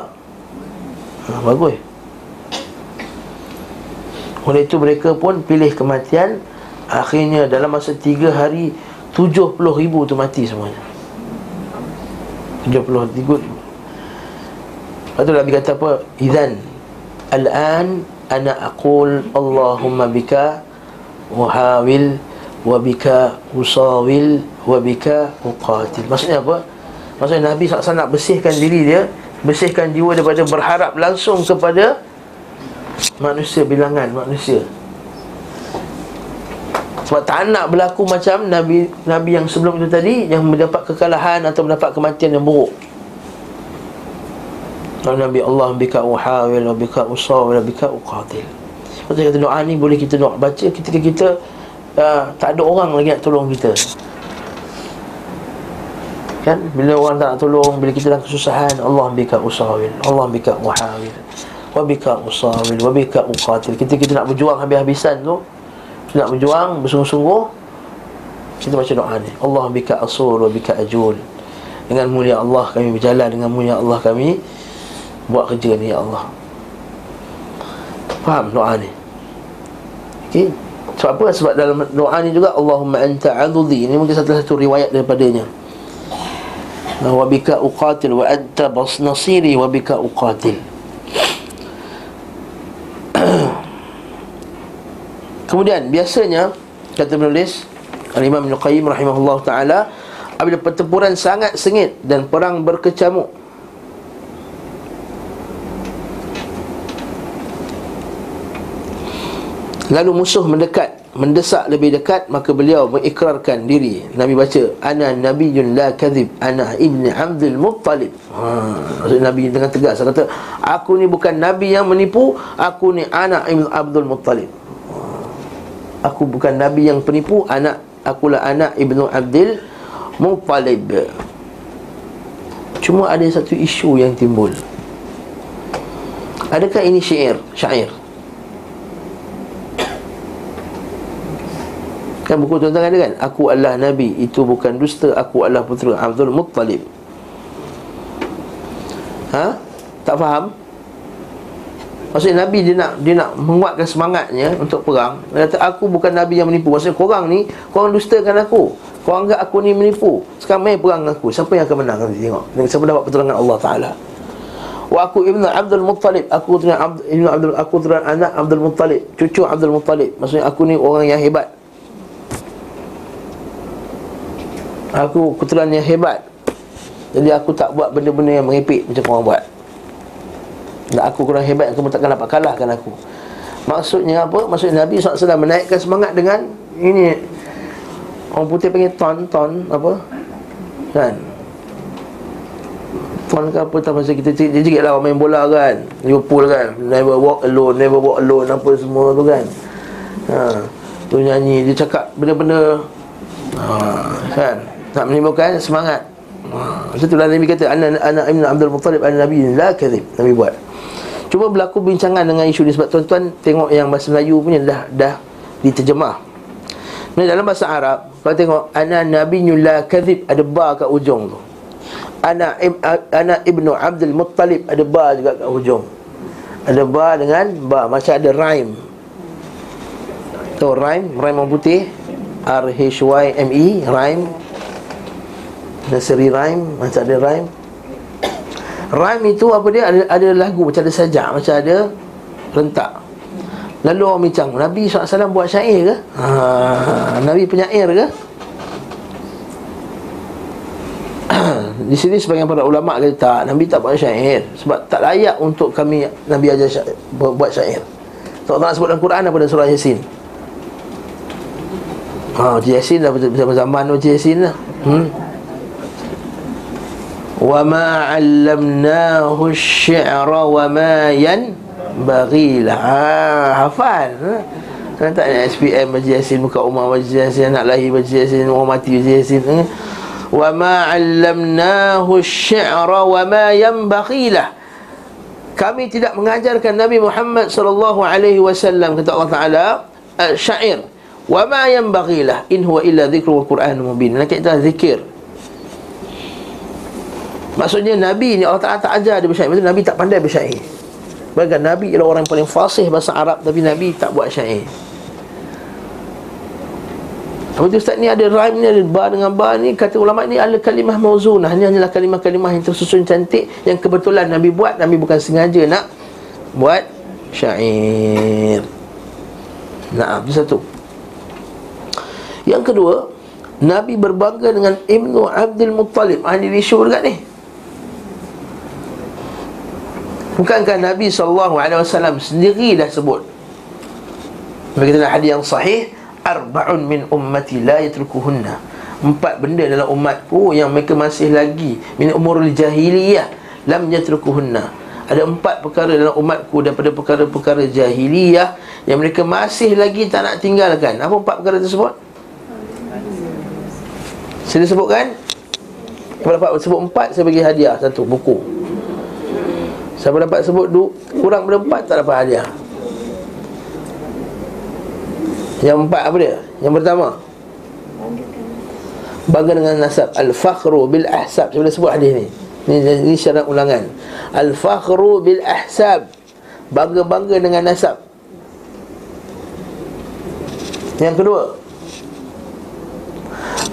Ha, bagus. Oleh itu mereka pun pilih kematian. Akhirnya dalam masa 3 hari 70 ribu tu mati semuanya. 70 ribu. Lepas tu Nabi kata apa? Izan Al-an Ana aqul Allahumma bika Wahawil Wabika Usawil Wabika Uqatil. Maksudnya apa? Maksudnya Nabi SAW nak bersihkan diri dia Bersihkan jiwa daripada berharap langsung kepada manusia bilangan manusia. Sebab tak nak berlaku macam Nabi Nabi yang sebelum itu tadi Yang mendapat kekalahan atau mendapat kematian yang buruk. Nabi Allah bika uhawil wa bika usawil wa bika uqatil. Lepas kata doa ni boleh kita doa baca ketika kita uh, Tak ada orang lagi nak tolong kita. Kan? Bila orang tak nak tolong Bila kita dalam kesusahan Allah bika usawil Allah bika uhawil Wabika usawil Wabika uqatil. Kita kita nak berjuang habis-habisan tu Kita nak berjuang bersungguh-sungguh Kita baca doa ni. Allah bika asul Wabika ajul. Dengan mulia Allah kami berjalan Dengan mulia Allah kami Buat kerja ni ya Allah. Faham doa ni? Okay sebab apa? Sebab dalam doa ni juga Allahumma anta adudhi Ini mungkin satu-satu riwayat daripadanya. Wabika uqatil Wa anta bas nasiri Wabika uqatil Kemudian biasanya kata penulis Al-Imam Ibn Qayyim rahimahullah ta'ala Apabila pertempuran sangat sengit dan perang berkecamuk Lalu musuh mendekat Mendesak lebih dekat Maka beliau mengikrarkan diri. Nabi baca Ana Nabiun la kadhib Ana ibni Abdul Muttalib. Ha, Maksudnya Nabi dengan tegas. Dia kata Aku ni bukan Nabi yang menipu Aku ni anak ibn Abdul Muttalib Aku bukan Nabi yang penipu Anak Akulah anak ibnu Abdul Muttalib Cuma ada satu isu yang timbul Adakah ini syair? Syair Kan buku tuan-tuan ada kan Aku adalah Nabi Itu bukan dusta Aku adalah putera Abdul Muttalib Ha? Tak faham? Maksudnya Nabi dia nak dia nak menguatkan semangatnya untuk perang. Dia kata aku bukan Nabi yang menipu. Maksudnya korang ni, korang dustakan aku. Korang anggap aku ni menipu. Sekarang main perang dengan aku. Siapa yang akan menang nanti tengok. Siapa dapat pertolongan Allah Taala. Wa aku ibnu Abdul Muttalib. Aku tu ibnu Abdul aku tu anak Abdul Muttalib, cucu Abdul Muttalib. Maksudnya aku ni orang yang hebat. Aku keturunan yang hebat Jadi aku tak buat benda-benda yang mengepik Macam orang buat Dan aku kurang hebat Kamu takkan dapat kalahkan aku Maksudnya apa? Maksudnya Nabi SAW menaikkan semangat dengan Ini Orang putih panggil ton Ton apa? Kan? Ton ke apa tak masa kita cakap lah main bola kan Liverpool kan Never walk alone Never walk alone Apa semua tu kan ha. Tu nyanyi Dia cakap benda-benda ha. Kan nak menimbulkan semangat. Ha, itulah Nabi kata anak anak Ibn Abdul Muttalib anak Nabi la kadhib. Nabi buat. Cuba berlaku bincangan dengan isu ni sebab tuan-tuan tengok yang bahasa Melayu punya dah dah diterjemah. Ni dalam bahasa Arab, kalau tengok anak Nabi la kadhib ada ba kat ujung tu. Anak anak Ibnu Abdul Muttalib ada ba juga kat ujung. Ada ba dengan ba macam ada rhyme. Tu rhyme, rhyme orang putih. R H Y M E rhyme Nursery rhyme Macam ada rhyme Rhyme itu apa dia Ada, ada lagu macam ada sajak Macam ada rentak Lalu orang bincang Nabi SAW buat syair ke? Ha, Nabi penyair ke? Di sini sebagian para ulama kata tak Nabi tak buat syair Sebab tak layak untuk kami Nabi ajar syair, buat syair So Allah sebut dalam Quran apa dalam surah Yasin Ha, Haji Yasin dah zaman Haji Yasin lah hmm. Ma 'allamnahu asy-syi'ra wa ma yanbaghi ha, hafal. Ha? Kan tak ada SPM Haji Yasin Muka umar Haji Yasin Anak lahir Haji Yasin Orang mati Haji Yasin ha? Wa ma 'allamnahu asy-syi'ra wa ma yanbaghi kami tidak mengajarkan Nabi Muhammad sallallahu alaihi wasallam kata Allah Taala syair wa ma yanbaghi lah in huwa illa dhikru wa qur'an mubin nak kita zikir maksudnya nabi ni Allah Taala tak ajar dia bersyair maksudnya nabi tak pandai bersyair Bahkan Nabi ialah orang yang paling fasih bahasa Arab Tapi Nabi tak buat syair Lepas tu Ustaz ni? Ada rhyme ni Ada bar dengan bar ni. Kata ulama ni adalah kalimah mauzunah. Ni hanyalah kalimah-kalimah yang tersusun cantik Yang kebetulan Nabi buat. Nabi bukan sengaja nak Buat syair Nah, itu satu. Yang kedua Nabi berbangga dengan Ibnu Abdul Muttalib. Ahli isu dekat ni Bukankah Nabi SAW sendiri dah sebut? Begitu hadis yang sahih Arba'un min ummati la yatrukuhunna. Empat benda dalam umatku yang mereka masih lagi Min umurul jahiliyah Lam yatrukuhunna. Ada empat perkara dalam umatku daripada perkara-perkara jahiliyah Yang mereka masih lagi tak nak tinggalkan. Apa empat perkara tersebut? Saya sebutkan. Siapa dapat sebut empat Saya bagi hadiah. Satu buku Siapa dapat sebut du, Kurang pada empat Tak dapat hadiah. Yang empat apa dia? Yang pertama? Bangga dengan nasab. Al-fakhru bil-ahsab. Saya boleh sebut hadis ni. Ini, ini syarat ulangan. Al-fakhru bil-ahsab. Bangga-bangga dengan nasab. Yang kedua?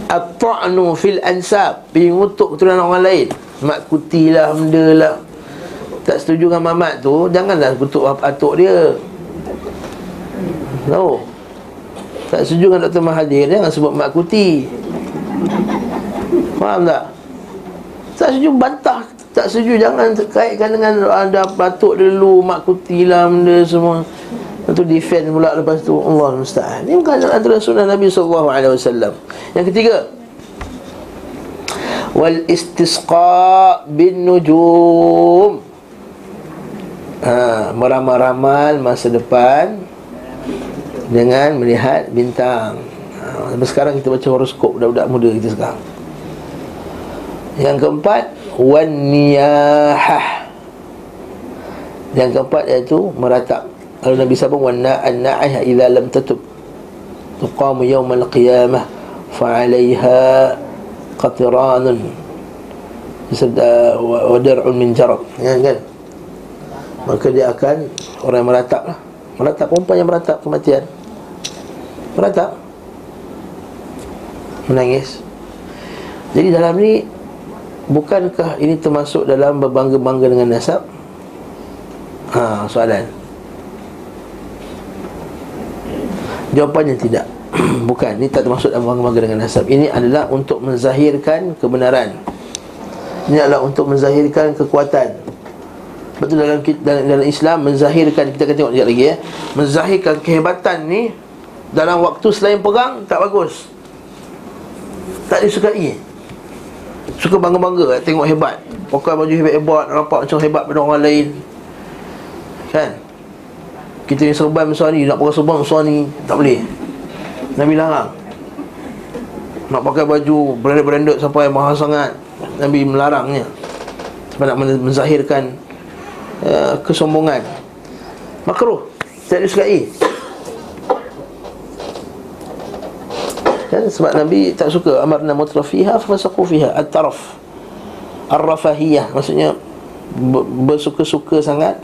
At-ta'nu fil ansab Pergi ngutuk keturunan orang lain. Mak kuti lah, benda lah Tak setuju dengan mamat tu Janganlah kutuk atuk dia. Tahu? Tak setuju dengan Dr. Mahathir Jangan sebut mak kuti. Faham tak? Tak setuju bantah. Tak setuju jangan kaitkan dengan Ada atuk dia dulu Mak kuti lah benda semua. Lepas tu defend pula lepas tu Allah musta'an. Ini bukan antara sunnah Nabi SAW Yang ketiga Wal istisqa bin nujum ha, Meramal-ramal masa depan Dengan melihat bintang. Ha, sekarang kita baca horoskop Budak-budak muda kita sekarang. Yang keempat Wan niyahah. Yang keempat iaitu meratap. Lalu Nabi sabung wanna an-na'ih idza lam tatub. Tuqamu yawm al-qiyamah fa 'alayha qatranun wa dar'un min jarab. Ya kan maka dia akan orang yang meratap lah. Meratap perempuan yang meratap kematian. Meratap. Menangis. Jadi dalam ni bukankah ini termasuk dalam berbangga-bangga dengan nasab? Ha soalan. Jawapannya tidak. Bukan, ini tak termasuk dalam bangga-bangga dengan nasab. Ini adalah untuk menzahirkan kebenaran. Ini adalah untuk menzahirkan kekuatan Betul dalam, dalam, dalam Islam Menzahirkan, kita akan tengok sekejap lagi ya Menzahirkan kehebatan ni Dalam waktu selain perang, tak bagus. Tak disukai. Suka bangga-bangga, tengok hebat. Pakai baju hebat-hebat, rapat macam hebat pada orang lain. Kan? Kita ni serban besar ni Nak pakai serban besar ni Tak boleh. Nabi larang. Nak pakai baju Branded-branded sampai mahal sangat Nabi melarangnya. Sebab nak menzahirkan uh, Kesombongan. Makruh. Tak disukai kan? Sebab Nabi tak suka. Amarna mutrafiha Fasaku fiha. At-taraf. Ar-rafahiyah. Maksudnya Bersuka-suka sangat.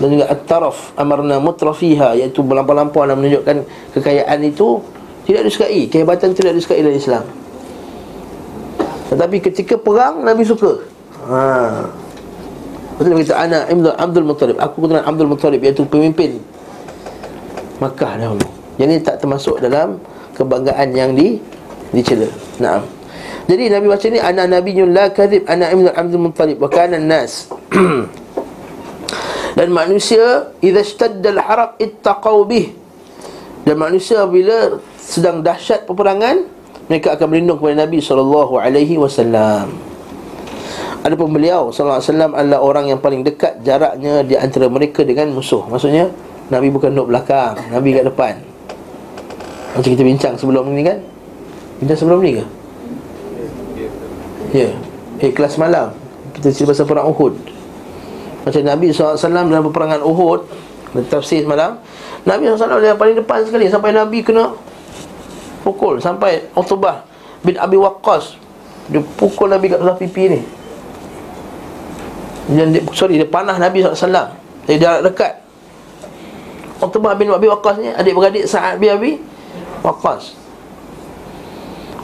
Dan juga at-taraf. Amarna mutrafiha. Iaitu melampau-lampau dan menunjukkan kekayaan itu tidak disukai kehebatan tidak disukai dalam Islam. Tetapi ketika perang Nabi suka. Ha betul kita ana Abdul Muttalib. Aku keturunan Abdul Muttalib iaitu pemimpin Makkah dahulu. Ini tak termasuk dalam kebanggaan yang di dicela. Naam. Jadi Nabi baca ni ana nabiyyun la kadhib ana Ibnu Abdul Muttalib wa kana nas Dan manusia idza ishtadda al-haraq ittaqau bih. Dan manusia bila sedang dahsyat peperangan mereka akan berlindung kepada Nabi sallallahu alaihi wasallam. Adapun beliau sallallahu alaihi wasallam adalah orang yang paling dekat jaraknya di antara mereka dengan musuh. Maksudnya Nabi bukan duduk belakang, Nabi kat depan. Macam kita bincang sebelum ni kan? Bincang sebelum ni ke? Ya. Eh kelas malam kita cerita pasal perang Uhud. Macam Nabi SAW dalam peperangan Uhud Tafsir malam Nabi SAW yang paling depan sekali Sampai Nabi kena Pukul Sampai Utubah bin Abi Waqqas Dia pukul Nabi kat pipi ni Sorry dia panah Nabi SAW Dia jarak dekat. Utubah bin Abi Waqqas ni Adik-beradik Sa'ad bin Abi Waqqas.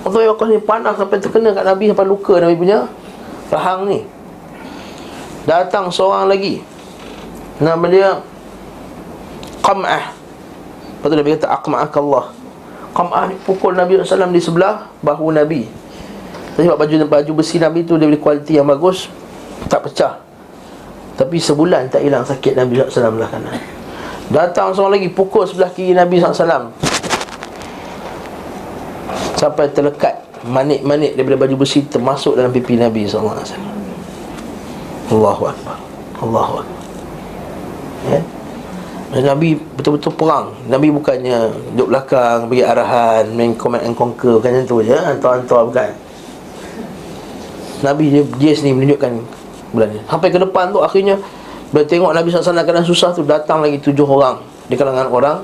Utubah bin Waqqas ni panah Sampai terkena kat Nabi Sampai luka Nabi punya Rahang ni. Datang seorang lagi. Nama dia Qam'ah. Lepas tu Nabi kata Aqma'akallah. Qam'ah ni pukul Nabi SAW di sebelah Bahu Nabi. Sebab baju baju besi Nabi tu Dia beri kualiti yang bagus Tak pecah Tapi sebulan tak hilang sakit Nabi SAW belah kanan. Datang seorang lagi Pukul sebelah kiri Nabi SAW Sampai terlekat Manik-manik daripada baju besi Termasuk dalam pipi Nabi SAW Allahu Akbar. Allahu Akbar. Ya? Nabi betul-betul perang. Nabi bukannya duduk belakang Bagi arahan Main command and conquer Bukan macam tu je Hantar-hantar bukan. Nabi dia, dia sendiri menunjukkan bulan ni Sampai ke depan tu akhirnya Bila tengok Nabi SAW keadaan susah tu Datang lagi tujuh orang Di kalangan orang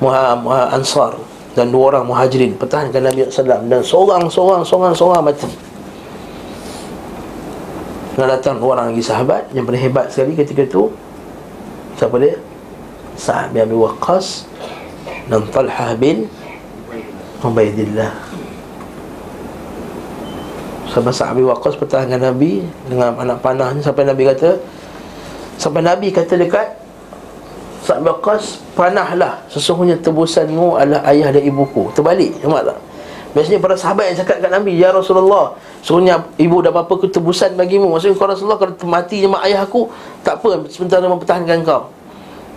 Muha, Muha Ansar Dan dua orang Muhajirin Pertahankan Nabi SAW Dan seorang, seorang, seorang, seorang mati. Pernah datang orang lagi sahabat Yang paling hebat sekali ketika itu Siapa dia? Sa'ad bin Abi Waqqas Dan Talha bin Ubaidillah Sampai Sa'ad bin Waqqas pertahankan Nabi Dengan anak panahnya Sampai Nabi kata Sampai Nabi kata dekat Sa'ad bin Waqqas Panahlah Sesungguhnya tebusanmu adalah ayah dan ibuku. Terbalik Nampak tak? Biasanya para sahabat yang cakap kat Nabi Ya Rasulullah Sebenarnya ibu dan bapa ku tebusan bagimu. Maksudnya kalau Rasulullah Kalau mati mak ayah aku. Tak apa Sementara mempertahankan kau.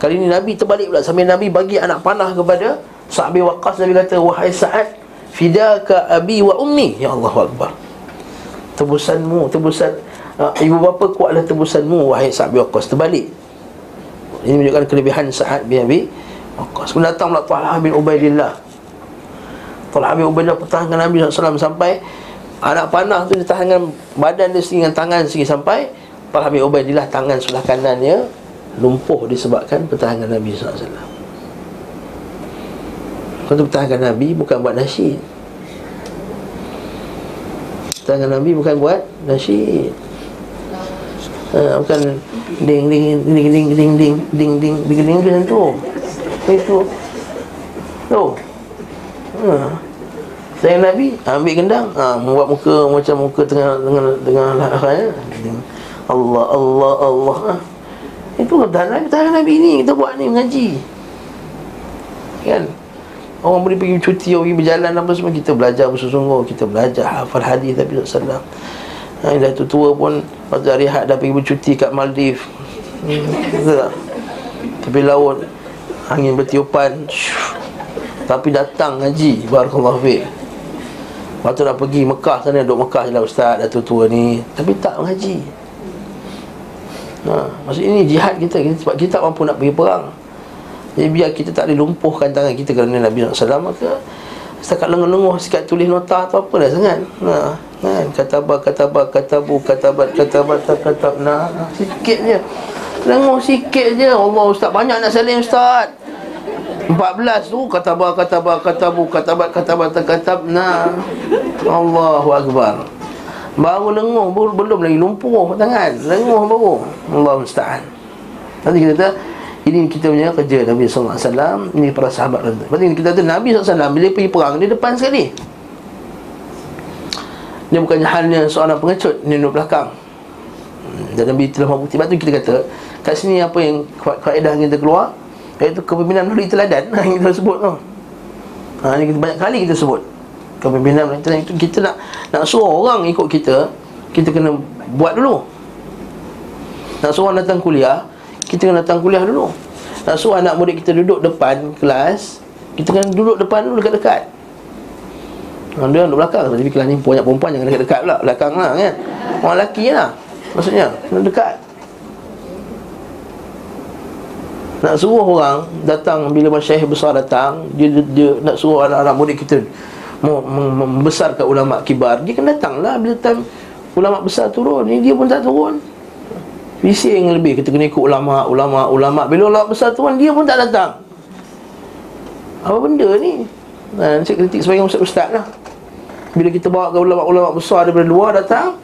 Kali ini Nabi terbalik pula Sambil Nabi bagi anak panah kepada Sa'bi Waqqas Nabi kata Wahai Sa'ad Fidaka abi wa ummi. Ya Allah Akbar Tebusanmu Tebusan uh, Ibu bapa ku adalah tebusanmu Wahai Sa'bi Waqqas Terbalik. Ini menunjukkan kelebihan Sa'ad bin Abi Waqqas datang pula Tuhan bin Ubaidillah. Talha bin Ubaidah pertahankan Nabi SAW sampai Anak panah tu ditahankan badan dia sendiri dengan tangan sendiri sampai Talha bin Ubaidillah tangan sebelah kanannya Lumpuh disebabkan pertahankan Nabi SAW Kau tu pertahankan Nabi bukan buat nasyid Pertahankan Nabi bukan buat nasyid ha, Bukan ding ding ding ding ding ding ding ding ding ding ding ding tu Itu Tu ha. Saya Nabi ambil gendang ha, Membuat muka macam muka tengah Tengah tengah lahirnya Allah Allah Allah ha. Itu tahan Nabi Tahan Nabi ni Kita buat ni mengaji Kan Orang boleh pergi cuti Pergi berjalan apa semua Kita belajar bersungguh Kita belajar hafal hadis Nabi SAW ha, Dah tu tua pun Pada rehat dah pergi bercuti kat Maldives. Hmm, tak? Tepi laut Angin bertiupan tapi datang ngaji Barakallahu fiqh Lepas tu nak pergi Mekah sana Duduk Mekah je lah ustaz Dah tua ni. Tapi tak ngaji. Ha, Maksud ini jihad kita Sebab kita tak mampu nak pergi perang Jadi biar kita tak boleh lumpuhkan tangan kita Kerana Nabi SAW Maka Setakat lenguh-lenguh Sikat tulis nota atau apa dah sangat. Ha, kan? Katabah, katabah, katabu, katabat, katabat, katab Nah, sikit je. Lenguh sikit je. Allah ustaz Banyak nak saling ustaz. 14 tu katabah katabah katabu katabat katabat katab nah Allahu akbar. Baru lenguh baru belum lagi lumpuh tangan. Lenguh baru. Allah musta'an. Nanti kita kata ini kita punya kerja Nabi SAW Ini para sahabat Lepas kita kata Nabi SAW Bila pergi perang Dia depan sekali. Dia bukannya halnya seorang pengecut Dia duduk belakang. Dan Nabi telah membukti. Lepas tu kita kata Kat sini apa yang Kaedah yang kita keluar Iaitu kepimpinan melalui teladan. Yang kita sebut tu. Ha, Ini kita banyak kali kita sebut. Kepimpinan melalui teladan. Itu Kita nak nak suruh orang ikut kita Kita kena buat dulu. Nak suruh orang datang kuliah Kita kena datang kuliah dulu. Nak suruh anak murid kita duduk depan kelas Kita kena duduk depan dulu dekat-dekat. Orang dia duduk belakang. Tapi kelas ni banyak perempuan Jangan dekat-dekat pula. Belakang lah kan? Orang lelaki lah Maksudnya. Kena dekat. Nak suruh orang Datang bila masyarakat besar datang Dia, dia, dia nak suruh anak-anak murid kita Membesarkan ulama' kibar. Dia kena datang lah. Bila time ulama' besar turun Ni dia pun tak turun Bising lebih Kita kena ikut ulama' Ulama' ulama' Bila ulama' besar turun Dia pun tak datang. Apa benda ni? Ha, saya kritik sebagai ustaz-ustaz lah. Bila kita bawa ke ulama-ulama besar daripada luar datang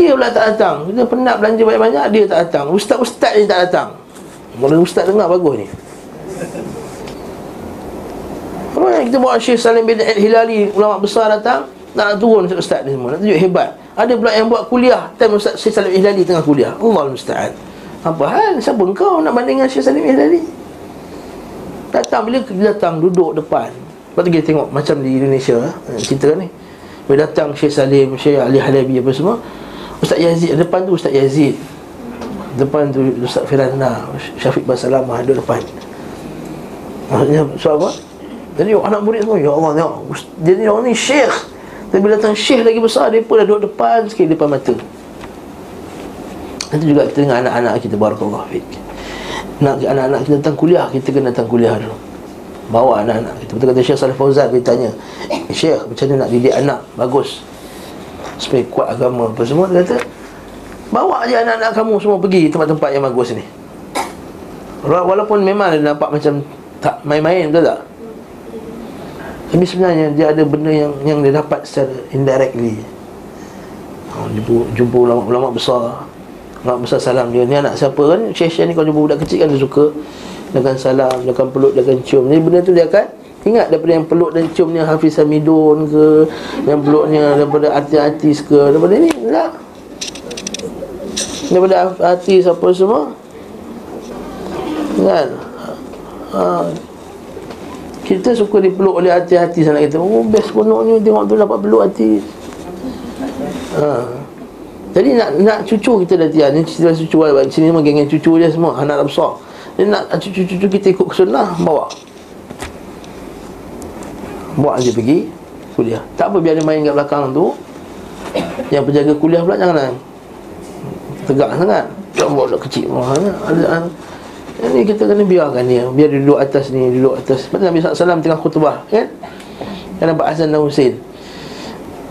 Dia pula tak datang. Kita penat belanja banyak-banyak Dia tak datang. Ustaz-ustaz ni tak datang. Kalau ustaz dengar bagus ni. Yang kita bawa Syekh Salim bin Al-Hilali Ulama besar datang Nak turun ustaz ni semua Nak tunjuk hebat. Ada pula yang buat kuliah Time Ustaz Syekh Salim Al-Hilali tengah kuliah. Allah Musta'an. Apa hal? Siapa engkau nak banding dengan Syekh Salim Al-Hilali? Datang bila datang duduk depan. Lepas tu kita tengok macam di Indonesia eh, Kita ni. Bila datang Syekh Salim, Syekh Ali Halabi apa semua Ustaz Yazid, depan tu Ustaz Yazid. Depan tu Ustaz Firana Syafiq Basalamah ada depan. Maksudnya sebab apa? Jadi anak murid semua Ya Allah tengok Jadi orang ni Syekh Tapi datang Syekh lagi besar Dia pun dah duduk depan sikit depan mata. Nanti juga kita dengan anak-anak kita Barakallah Fik Nak anak-anak kita datang kuliah Kita kena datang kuliah dulu. Bawa anak-anak kita. Betul kata Syekh Salih Fauzan Dia tanya eh, Syekh macam mana nak didik anak? Bagus. Supaya kuat agama Apa semua Dia kata Bawa je anak-anak kamu semua pergi Tempat-tempat yang bagus ni. Walaupun memang dia nampak macam Tak main-main betul tak Tapi sebenarnya Dia ada benda yang Yang dia dapat secara indirectly oh, Jumpa, jumpa ulama-ulama besar Ulama besar salam dia Ni anak siapa kan Syekh-syekh ni kalau jumpa budak kecil kan dia suka dengan salam, dengan peluk, dengan cium. Jadi benda tu dia akan ingat daripada yang peluk dan cium ni Hafiz Hamidun ke, yang peluknya daripada artis-artis ke, daripada ni enggak. Daripada artis apa semua. Kan? Ha. Kita suka dipeluk oleh artis-artis anak kita. Oh, best kononnya tengok tu dapat peluk artis. Ha. Jadi nak nak cucu kita dah tiada. Ni cerita cucu lah. Sini memang geng cucu dia semua. Anak besar. Dia nak cucu-cucu kita ikut sunnah Bawa Bawa dia pergi kuliah Tak apa biar dia main kat belakang tu Yang penjaga kuliah pula jangan Tegak sangat Tak budak kecil ada, Ini kita kena biarkan dia. Biar dia duduk atas ni Duduk atas. Sebab Nabi SAW tengah khutbah Kan? Kan nampak Hasan dan Hussein.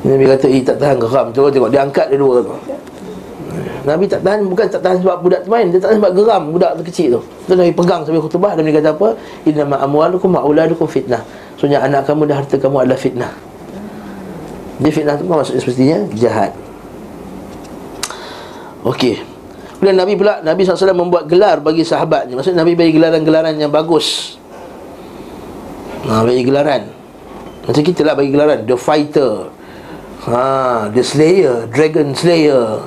Nabi kata, eh tak tahan geram Tengok, tengok, dia angkat dia dua tu. Nabi tak tahan bukan tak tahan sebab budak tu main. Dia tak tahan sebab geram budak tu kecil tu. Tu Nabi pegang sambil khutbah dia kata apa? Inama amwalukum ma'uladukum fitnah. Sebenarnya anak kamu dan harta kamu adalah fitnah. Dia fitnah tu kan maksudnya semestinya jahat Okey Kemudian Nabi pula Nabi SAW membuat gelar bagi sahabatnya. Maksudnya Nabi bagi gelaran-gelaran yang bagus. Ha, bagi gelaran. Macam kita lah bagi gelaran. The Fighter. Ha, The Slayer Dragon Slayer.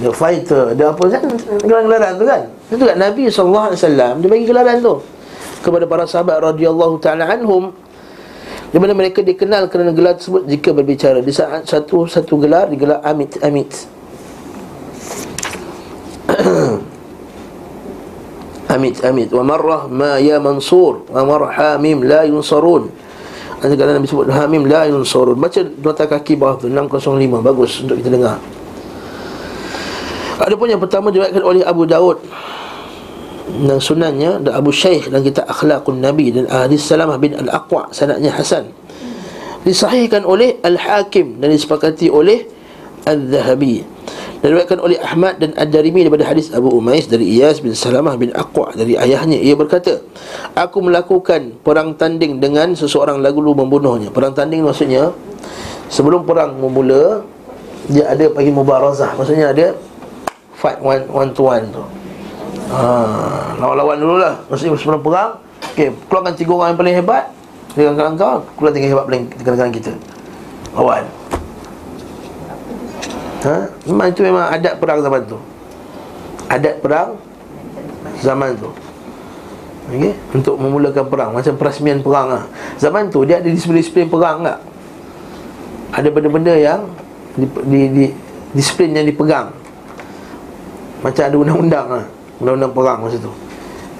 The fighter. Dia apa kan? Gelaran-gelaran tu kan? Itu kan Nabi SAW Dia bagi gelaran tu. Kepada para sahabat radhiyallahu ta'ala anhum. Di mana mereka dikenal kerana gelar tersebut jika berbicara. Di saat satu satu gelar digelar amit amit amit amit. Wa marrah ma ya mansur. Wa marrah hamim la yunsarun. Ada kata Nabi sebut hamim la yunsarun. Baca nota kaki bawah tu 605 bagus untuk kita dengar. Ada pun yang pertama diriwayatkan oleh Abu Daud. Dan sunannya dan Abu Syaikh dan kita akhlakun Nabi dan Hadis Salamah bin Al-Aqwa sanadnya Hasan. Disahihkan oleh Al-Hakim dan disepakati oleh Al-Zahabi diriwayatkan oleh Ahmad dan Ad-Darimi daripada hadis Abu Umais dari Iyas bin Salamah bin Aqwa dari ayahnya ia berkata aku melakukan perang tanding dengan seseorang lagu lu membunuhnya perang tanding maksudnya sebelum perang memula dia ada bagi mubarazah maksudnya ada fight one one to one tu. Ha, lawan-lawan dululah. Mesti sebelum perang, okey, keluarkan tiga orang yang paling hebat dengan kau, keluar tiga hebat paling dengan kita. Lawan. Ha? Memang itu memang adat perang zaman tu. Adat perang zaman tu. Okey, untuk memulakan perang macam perasmian perang lah. Zaman tu dia ada disiplin-disiplin perang tak? Ada benda-benda yang di, di, di disiplin yang dipegang macam ada undang-undang lah Undang-undang perang masa tu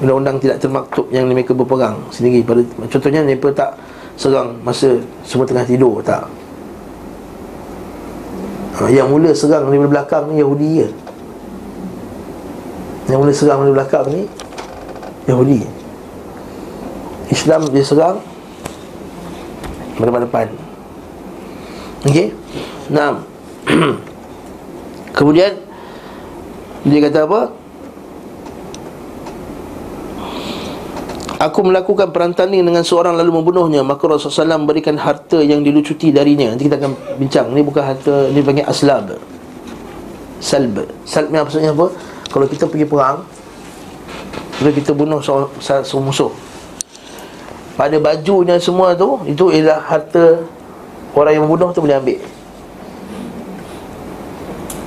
Undang-undang tidak termaktub yang mereka berperang sendiri pada Contohnya mereka tak serang masa semua tengah tidur Tak ha, Yang mula serang dari belakang ni Yahudi je. Yang mula serang dari belakang ni Yahudi. Islam dia serang Pada depan Okey? Nah Kemudian Dia kata apa Aku melakukan perantanding dengan seorang lalu membunuhnya Maka Rasulullah SAW memberikan harta yang dilucuti darinya. Nanti kita akan bincang. Ini bukan harta, ini panggil aslab. Salb. Salb ni maksudnya apa? Kalau kita pergi perang Kalau kita bunuh seorang musuh Pada bajunya semua tu Itu ialah harta Orang yang membunuh tu boleh ambil.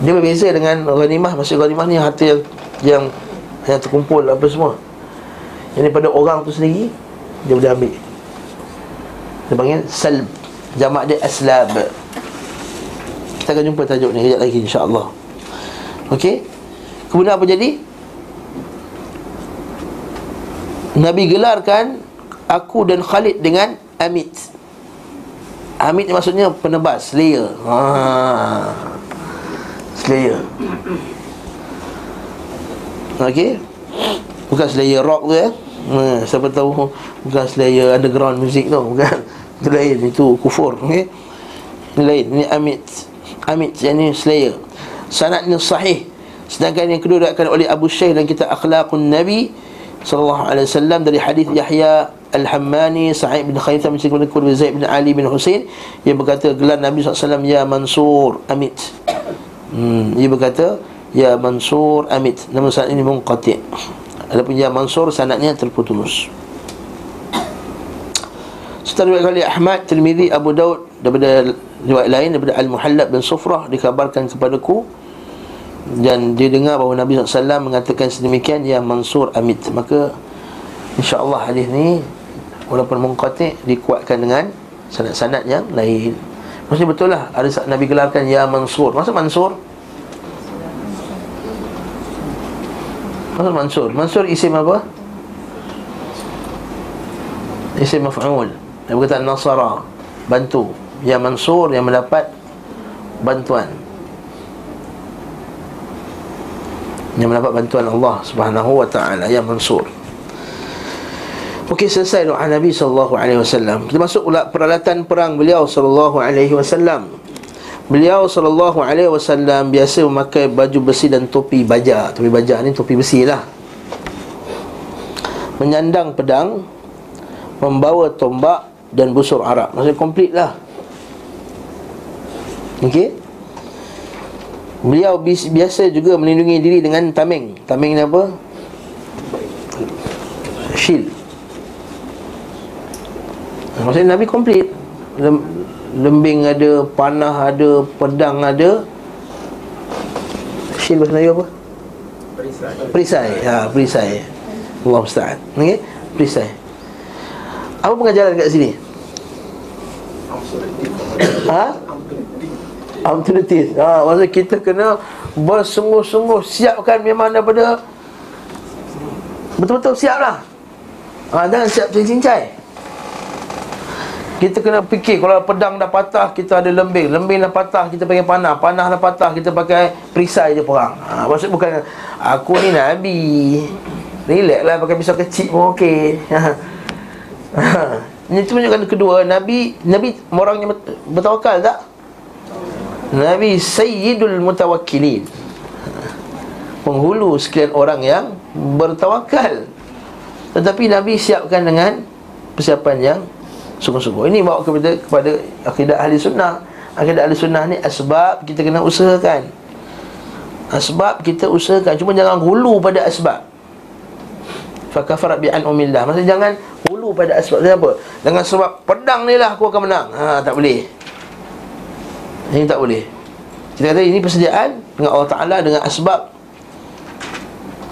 Dia berbeza dengan ghanimah. Maksud ghanimah ni harta yang Yang, yang terkumpul apa semua Yang daripada orang tu sendiri Dia boleh ambil. Dia panggil salb. Jamak dia aslab. Kita akan jumpa tajuk ni Kejap lagi insyaAllah. Okey? Kemudian apa jadi? Nabi gelarkan Aku dan Khalid dengan Amit. Amit maksudnya penebas Slayer. Haa Slayer. Okey? Bukan Slayer rock tu eh ha, Siapa tahu Bukan Slayer underground music tu Bukan. Itu lain Itu kufur Ini lain Ini Amit. Amit yang ini Slayer Sanatnya sahih. Sedangkan yang kedua Dikatakan oleh Abu Shaykh Dan kita akhlaqun Nabi Sallallahu alaihi wasallam Dari hadis Yahya Al-Hammani Sa'id bin Khaytham Bin Zaid bin Ali bin Husain Yang berkata Gelar Nabi SAW Ya Mansur Amit. Hmm, berkata Ya Mansur Amit. Nama sanad ini Munqati' Adapun Ya Mansur sanadnya terputus. Setelah riwayat kali Ahmad, Tirmidhi, Abu Daud Daripada riwayat lain Daripada Al-Muhallab bin Sufrah Dikabarkan kepadaku Dan dia dengar bahawa Nabi SAW mengatakan sedemikian Ya Mansur Amit. Maka InsyaAllah hadis ni Walaupun Munqati' dikuatkan dengan Sanad-sanad yang lain. Maksudnya betul lah Ada Nabi gelarkan Ya Mansur. Maksud Mansur? Maksud Mansur Mansur isim apa? Isim maf'ul Dia berkata Nasara Bantu Ya Mansur yang mendapat Bantuan Yang mendapat bantuan Allah Subhanahu wa ta'ala Ya Mansur Okey selesai doa Nabi sallallahu alaihi wasallam. Kita masuk pula peralatan perang beliau sallallahu alaihi wasallam. Beliau sallallahu alaihi wasallam biasa memakai baju besi dan topi baja. Topi baja ni topi besi lah. Menyandang pedang, membawa tombak dan busur arak. Maksudnya komplit lah. Okey. Beliau biasa juga melindungi diri dengan tameng. Tameng ni apa? Shield. Maksudnya Nabi komplit Lembing ada, panah ada, pedang ada Shield bahasa Melayu apa? Perisai Perisai, ha, perisai Allah Ustaz okay? Perisai Apa pengajaran kat sini? Ha? Alternatif ha, Maksudnya kita kena Bersungguh-sungguh siapkan memang daripada Betul-betul siap lah ha, Jangan siap cincai kita kena fikir kalau pedang dah patah kita ada lembing, lembing dah patah kita pakai panah, panah dah patah kita pakai perisai je perang. Ha, maksud bukan aku ni nabi. Relax lah pakai pisau kecil pun okey. Ha. Ini tu menunjukkan kedua Nabi Nabi orang yang bertawakal tak? Nabi Sayyidul Mutawakkilin Penghulu sekian orang yang bertawakal Tetapi Nabi siapkan dengan Persiapan yang sungguh-sungguh. Ini bawa kepada kepada akidah ahli sunnah. Akidah ahli sunnah ni asbab kita kena usahakan. Asbab kita usahakan. Cuma jangan hulu pada asbab. Fakafarat bi'an umillah Maksudnya jangan hulu pada asbab. Kenapa? Dengan sebab pedang ni lah aku akan menang. Ha, Tak boleh. Ini tak boleh. Kita kata ini persediaan Dengan Allah Ta'ala Dengan asbab.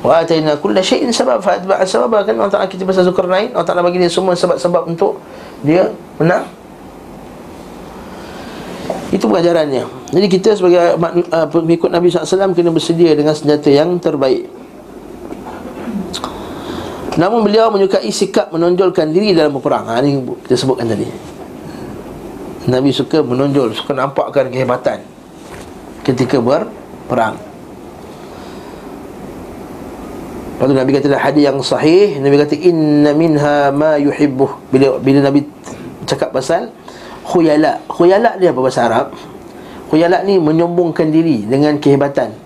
Wa atayna kulla syai'in sebab Fa'atba'a sebab Kan Allah Ta'ala kita pasal Zulkarnain Allah Ta'ala bagi dia semua sebab-sebab untuk dia menang. Itu pengajarannya jadi kita sebagai uh, pengikut Nabi SAW kena bersedia dengan senjata yang terbaik. Namun beliau menyukai sikap menonjolkan diri dalam berperang. Ha, Ini kita sebutkan tadi. Nabi suka menonjol Suka nampakkan kehebatan Ketika berperang. Lepas tu Nabi kata hadis yang sahih Nabi kata Inna minha ma yuhibbuh. Bila, bila Nabi cakap pasal Khuyala. Khuyala dia apa bahasa Arab? Khuyala ni menyombongkan diri Dengan kehebatan.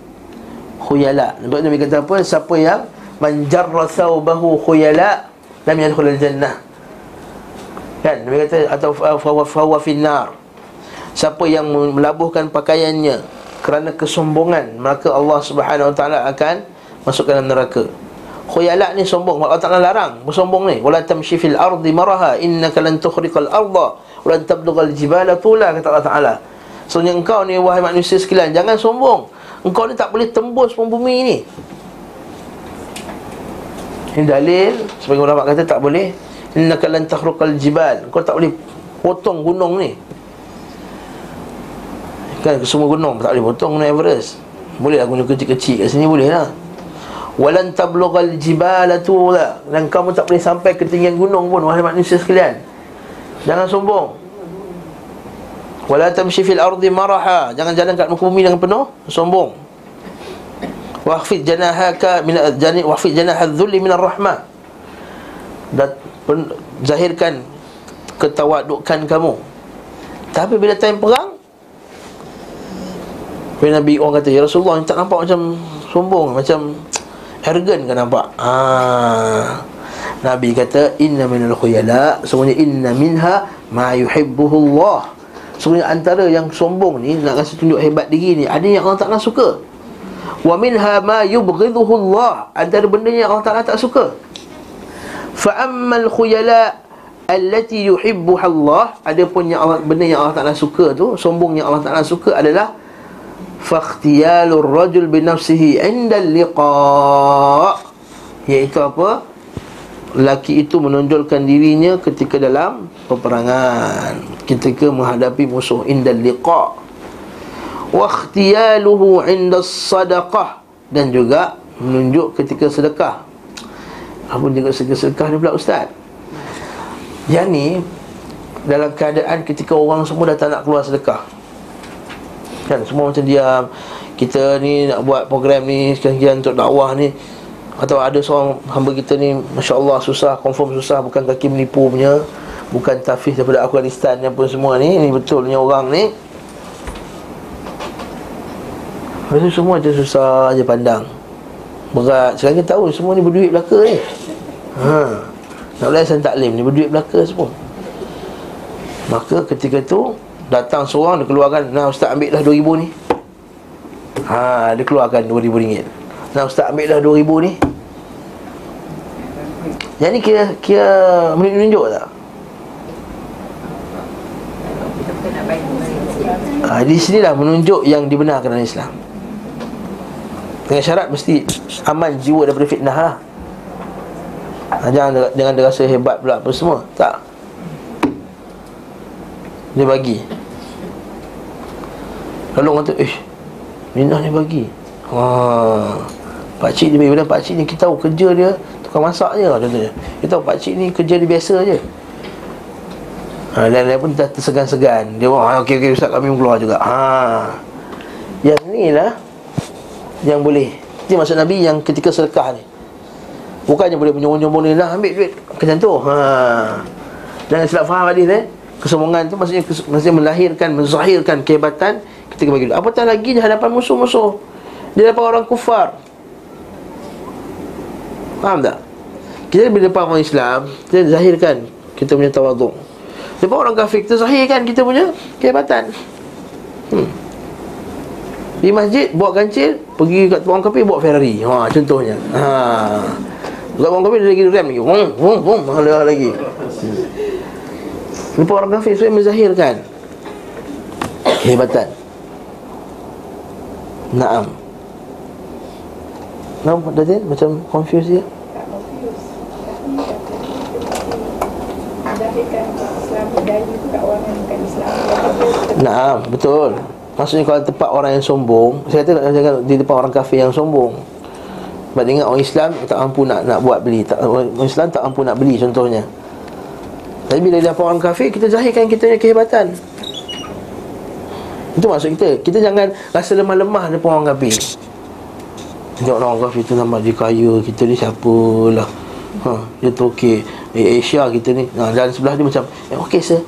Khuyala. Lepas Nabi kata apa? Siapa yang Manjarra thawbahu khuyala Lam yadkhul al-jannah. Kan? Nabi kata Atau fawa finnar. Siapa yang melabuhkan pakaiannya Kerana kesombongan Maka Allah subhanahu wa ta'ala akan masuk ke dalam neraka khuyala ni sombong. Allah Taala larang. Bersombong ni. Wala tamshi fil ardi maraha. Innaka lan tukhriqal arda. Wa lan tablughal jibala tula kata Allah Taala. Sebenarnya engkau ni wahai manusia sekalian jangan sombong. Engkau ni tak boleh tembus pun bumi ni. Ini dalil sebagai ulama kata tak boleh. Innaka lan takhruqal jibal. Engkau tak boleh potong gunung ni. Kan semua gunung tak boleh potong gunung Everest. Boleh lah gunung kecil-kecil kat sini boleh lah Walan tablughal jibala tula Dan kamu tak boleh sampai ke tinggian gunung pun Wahai manusia sekalian. Jangan sombong. Wala tamshi fil ardi maraha. Jangan jalan kat muka bumi dengan penuh Sombong. Wahfid janahaka min jani wahfid janah dzulli min ar-rahmah dan zahirkan ketawadukan kamu. Tapi bila time perang bila Nabi orang kata ya Rasulullah tak nampak macam sombong macam arrogant kan nampak? Ha. Nabi kata inna minal khuyala. Semuanya inna minha ma yuhibbuhu Allah semuanya antara yang sombong ni nak kasi tunjuk hebat diri ni ada yang Allah Taala suka. Wa minha ma yubghidhuhu Allah antara benda yang Allah Taala tak suka. Fa ammal khuyala allati yuhibbuha Allah. Ada pun yang Allah, benda yang Allah Taala suka tu sombong yang Allah Taala suka adalah fakhtiyalur rajul binafsihi inda liqa iaitu apa? Laki itu menonjolkan dirinya ketika dalam peperangan. Ketika menghadapi musuh inda liqa wa ikhtiyaluhu inda sadaqah dan juga menunjuk ketika sedekah. Apa juga sedekah ni pula ustaz. Yang ni dalam keadaan ketika orang semua dah tak nak keluar sedekah kan? Semua macam diam. Kita ni nak buat program ni sekian-sekian untuk dakwah ni. Atau ada seorang hamba kita ni Masya Allah susah, confirm susah Bukan kaki menipu punya Bukan tafis daripada Afghanistan yang pun semua ni Ini betulnya orang ni. Lepas semua macam susah je pandang. Berat. Sekarang kita tahu semua ni berduit belaka ni. Ha. Nak saya taklim ni berduit belaka semua. Maka ketika tu Datang seorang dia keluarkan Nah ustaz ambil lah RM2,000 ni. Ha dia keluarkan RM2,000 Nah ustaz ambil lah RM2,000 ni. Yang ni kira Kira menunjuk tak? Ha, di sini lah menunjuk yang dibenarkan dalam Islam. Dengan syarat mesti aman jiwa daripada fitnah lah. Ha, Jangan, jangan dia rasa hebat pula apa semua. Tak. Dia bagi Lalu orang Eh Minah ni bagi. Haa Pakcik dia bagi. Pak pakcik ni kita tahu kerja dia Tukang masak je lah contohnya. Kita tahu pakcik ni kerja dia biasa je. Ha, lain-lain pun dah tersegan-segan. Dia buat, ha, okey, okey, Ustaz kami keluar juga. Ha. Yang ni lah Yang boleh. Itu maksud Nabi yang ketika sedekah ni. Bukannya boleh menyombong-nyombong ni Nah ambil duit Macam tu. Ha. Jangan silap faham hadis eh Kesombongan tu maksudnya, maksudnya melahirkan Menzahirkan kehebatan ketika bagi Apatah lagi di hadapan musuh-musuh Di hadapan orang kufar Faham tak? Kita bila depan orang Islam Kita zahirkan kita punya tawaduk Depan orang kafir kita zahirkan kita punya kehebatan hmm. Di masjid bawa kancil Pergi kat orang kafir bawa Ferrari ha, Contohnya ha. Dekat orang kafir dia lagi rem lagi Wong, wong, wong Hala lagi hmm. Depan orang kafir Saya menzahirkan Kehebatan Naam. Nampak tadi macam confused dia? Nah, betul. Maksudnya kalau tempat orang yang sombong, saya kata jangan di tempat orang kafir yang sombong. Sebab dia ingat orang Islam tak mampu nak nak buat beli tak, Orang Islam tak mampu nak beli contohnya Tapi bila dia orang kafir Kita zahirkan kita punya kehebatan Itu maksud kita. Kita jangan rasa lemah-lemah depan orang kafir Tengok orang kafir tu nama dia kaya Kita ni siapalah ha, Dia tu okey. Eh, Asia kita ni. Ha, Dan sebelah dia macam eh, Okay sir.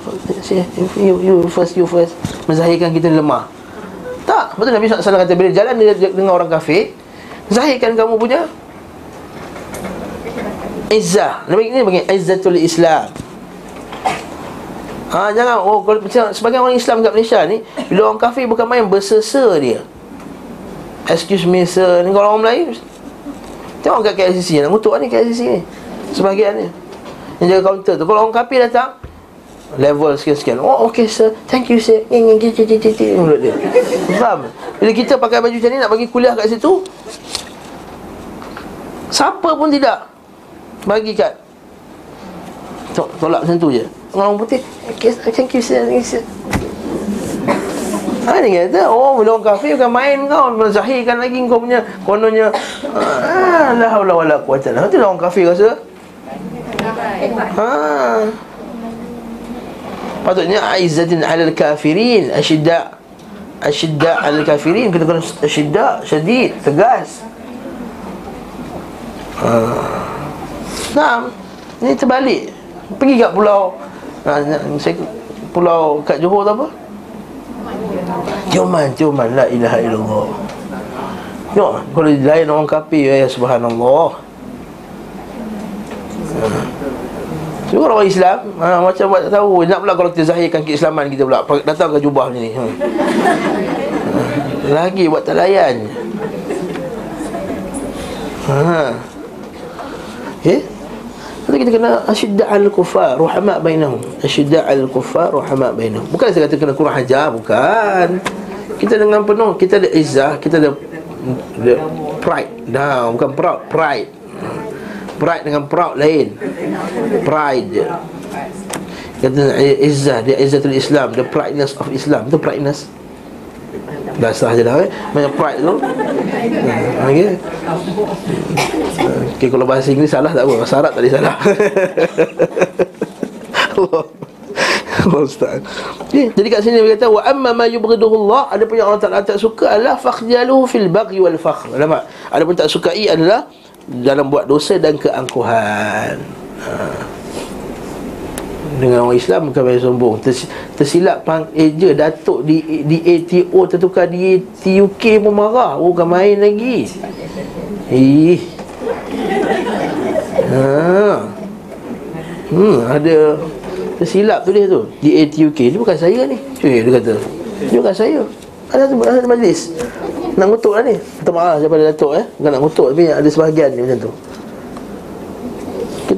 You, you first You first. Menzahirkan kita lemah. Tak Betul Nabi SAW kata Bila jalan dengan orang kafir Zahirkan kamu punya Izzah. Nabi ini bagi Izzatul Islam Ha, jangan oh kalau sebagai orang Islam kat Malaysia ni bila orang kafir bukan main bersesa dia. Excuse me sir, ni kalau orang Melayu tengok kat KLCC nak ngutuk ni KLCC ni. Sebagian ni. Yang jaga kaunter tu kalau orang kafir datang level sekian-sekian. Oh okey sir, thank you sir. Ni ni ni ni ni mulut dia. Faham? Bila kita pakai baju macam ni nak bagi kuliah kat situ, Siapa pun tidak Bagi kat Tolak macam tu je. Orang putih sir Thank you sir Ha ni kata Oh bila orang kafir bukan main kau. Menzahirkan lagi kau punya Kononnya. Ah, La hawla wa la quwata Itu lah orang kafir rasa? Ha. Patutnya Aizzatin alal kafirin. Asyidda Asyidda alal kafirin. Kita kena asyidda Syadid Tegas. Nah, ini terbalik. Pergi kat pulau ha, saya pulau kat Johor tu apa? Tioman, Tioman la ilaha illallah. Tengok, kalau lain orang kafir ya subhanallah. Ha. orang Islam ha, Macam buat tak tahu Nak pula kalau kita zahirkan keislaman kita pula Datang ke jubah ni ha. Lagi buat tak layan Ha Okay Lepas kita kena Asyidda al-kufar Ruhama' bainahum. Asyidda al-kufar Ruhama' bainahum. Bukan saya kata kena kurang hajar Bukan. Kita dengan penuh Kita ada izzah Kita ada, ada Pride. Dah Bukan proud Pride. Pride dengan proud lain. Pride Kata izzah Dia izzatul Islam The prideness of Islam. Itu prideness Dah sah je dah eh? Banyak pride tu. Hmm, Okay Okay kalau bahasa Inggeris salah tak apa. Bahasa Arab tak ada salah. Allah. Ustaz. Okay. Jadi kat sini dia kata Wa amma ma yubghiduhu Allah. Ada pun yang Allah tak, tak suka adalah Fakhjaluhu fil baghi wal fakhr. Nampak? Ada pun tak sukai adalah Dalam buat dosa dan keangkuhan. Haa dengan orang Islam bukan main sombong. Ters, tersilap pang eja datuk di di ATO tertukar di TUK pun marah. Oh, bukan main lagi. Ih. Ha. Hmm ada tersilap tu dia tu di ATUK ni bukan saya ni. Eh dia kata. Ni bukan saya. Ada ada majlis. Nak ngutuk lah ni. Minta maaf daripada Datuk eh. Bukan nak ngutuk tapi ada sebahagian ni macam tu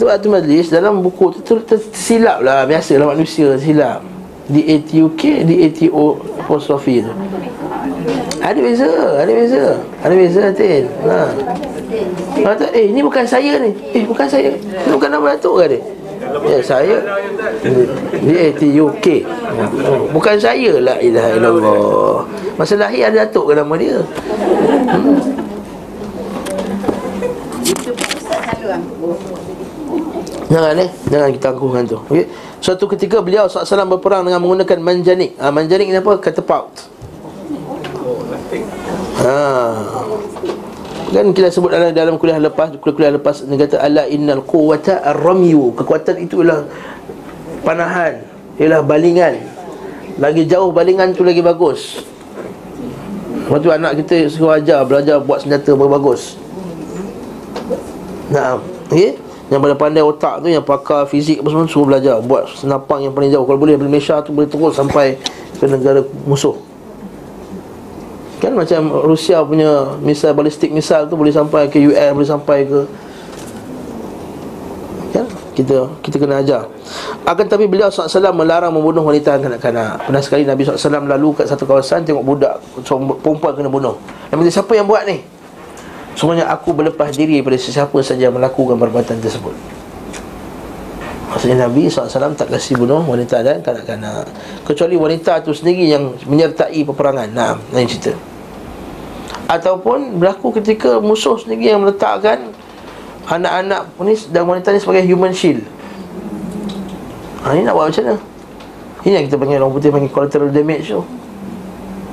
kita waktu majlis dalam buku tu tersilap lah. Biasalah manusia silap Di ATUK, di ATO apostrophe tu Ada beza, ada beza Ada beza Tin. Ha. Kata, eh ini bukan saya ni. Eh bukan saya. Ini bukan nama Datuk ke dia? Ya saya. Di ATUK Bukan saya. Lah ilaha illallah. Masa lahir ada Datuk ke nama dia? Hmm. Jangan eh? Jangan kita angkuhkan tu. Okay? Suatu ketika beliau SAW berperang dengan menggunakan manjanik. Ha, Manjanik ni apa? Catapult ha. Kan kita sebut dalam, dalam kuliah lepas Kuliah-kuliah lepas Dia kata Ala innal quwata ar-ramyu. Kekuatan itu ialah Panahan Ialah balingan. Lagi jauh balingan tu lagi bagus. Waktu anak kita suruh ajar Belajar buat senjata bagus Nah, okay? Yang pada pandai otak tu Yang pakar fizik apa semua Suruh belajar. Buat senapang yang paling jauh. Kalau boleh Malaysia tu Boleh terus sampai Ke negara musuh. Kan macam Rusia punya Misal balistik misal tu Boleh sampai ke US Boleh sampai ke Kan? Kita kita kena ajar. Akan tapi beliau SAW melarang membunuh wanita dan kanak-kanak. Pernah sekali Nabi SAW lalu kat satu kawasan Tengok budak perempuan kena bunuh. Nabi siapa yang buat ni? Semuanya aku berlepas diri daripada sesiapa saja melakukan perbuatan tersebut. Maksudnya Nabi SAW tak kasih bunuh wanita dan kanak-kanak Kecuali wanita itu sendiri yang menyertai peperangan. Nah, lain cerita. Ataupun berlaku ketika musuh sendiri yang meletakkan Anak-anak ni dan wanita ni sebagai human shield. Ha, Ini nak buat macam mana? Ini yang kita panggil orang putih panggil collateral damage tu.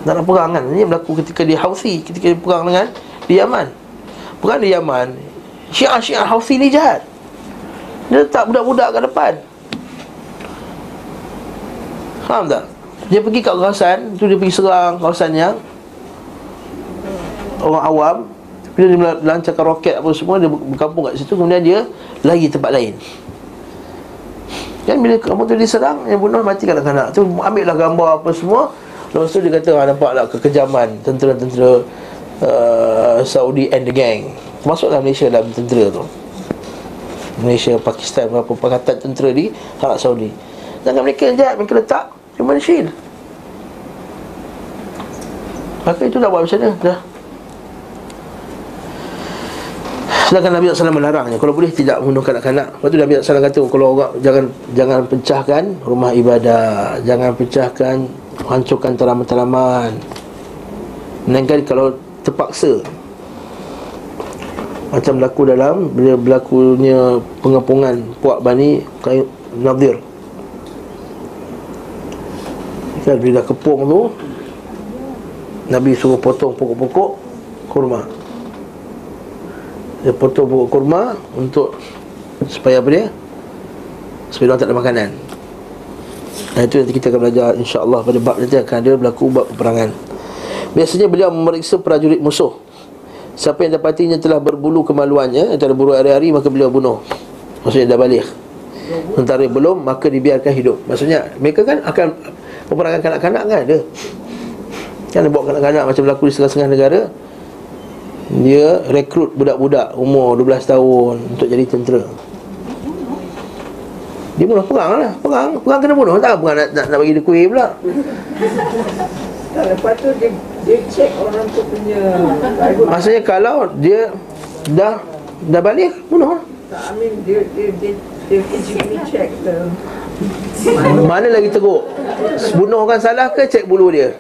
Dalam perang kan? Ini berlaku ketika di Houthi Ketika dia perang dengan di Yaman Perang di Yaman Syiah-syiah Houthi ni jahat. Dia letak budak-budak kat depan. Faham tak? Dia pergi kat kawasan tu dia pergi serang kawasan yang Orang awam. Bila dia lancarkan roket apa semua Dia berkampung kat situ Kemudian dia lagi tempat lain. Kan bila kamu tu diserang Yang bunuh mati kanak-kanak Tu. Ambil lah gambar apa semua. Lepas tu dia kata ah, Nampak lah kekejaman Tentera-tentera uh, Saudi and the gang. Masuklah Malaysia dalam tentera tu. Malaysia, Pakistan Berapa pakatan tentera di Arab Saudi. Jangan mereka jahat Mereka letak Human shield. Maka itu dah buat macam mana? Dah. Sedangkan Nabi SAW melarangnya. Kalau boleh tidak bunuh kanak-kanak. Lepas tu Nabi SAW kata Kalau orang jangan jangan pecahkan rumah ibadah. Jangan pecahkan Hancurkan tanaman-tanaman Melainkan kalau terpaksa. Macam berlaku dalam Bila berlakunya pengepungan Puak Bani Nadir. Kan bila kepung tu Nabi suruh potong pokok-pokok kurma. Dia potong pokok kurma Untuk Supaya apa dia? Supaya orang tak ada makanan. Dan itu nanti kita akan belajar InsyaAllah pada bab nanti akan ada berlaku bab peperangan Biasanya beliau memeriksa prajurit musuh. Siapa yang dapatinya telah berbulu kemaluannya Yang ada bulu hari-hari maka beliau bunuh. Maksudnya dah balik. Sementara belum maka dibiarkan hidup. Maksudnya mereka kan akan Peperangan kanak-kanak kan ada. Kan dia bawa kanak-kanak macam berlaku di setengah-setengah negara. Dia rekrut budak-budak umur 12 tahun Untuk jadi tentera. Dia bunuh perang lah. Perang, perang kena bunuh. Tak perang nak, nak, nak bagi dia kuih pula. Lepas tu dia, dia check orang tu punya Maksudnya kalau dia dah dah balik bunuh. Tak, I mean dia, dia, dia, dia physically check the Mana lagi teruk? Bunuh orang salah ke cek bulu dia?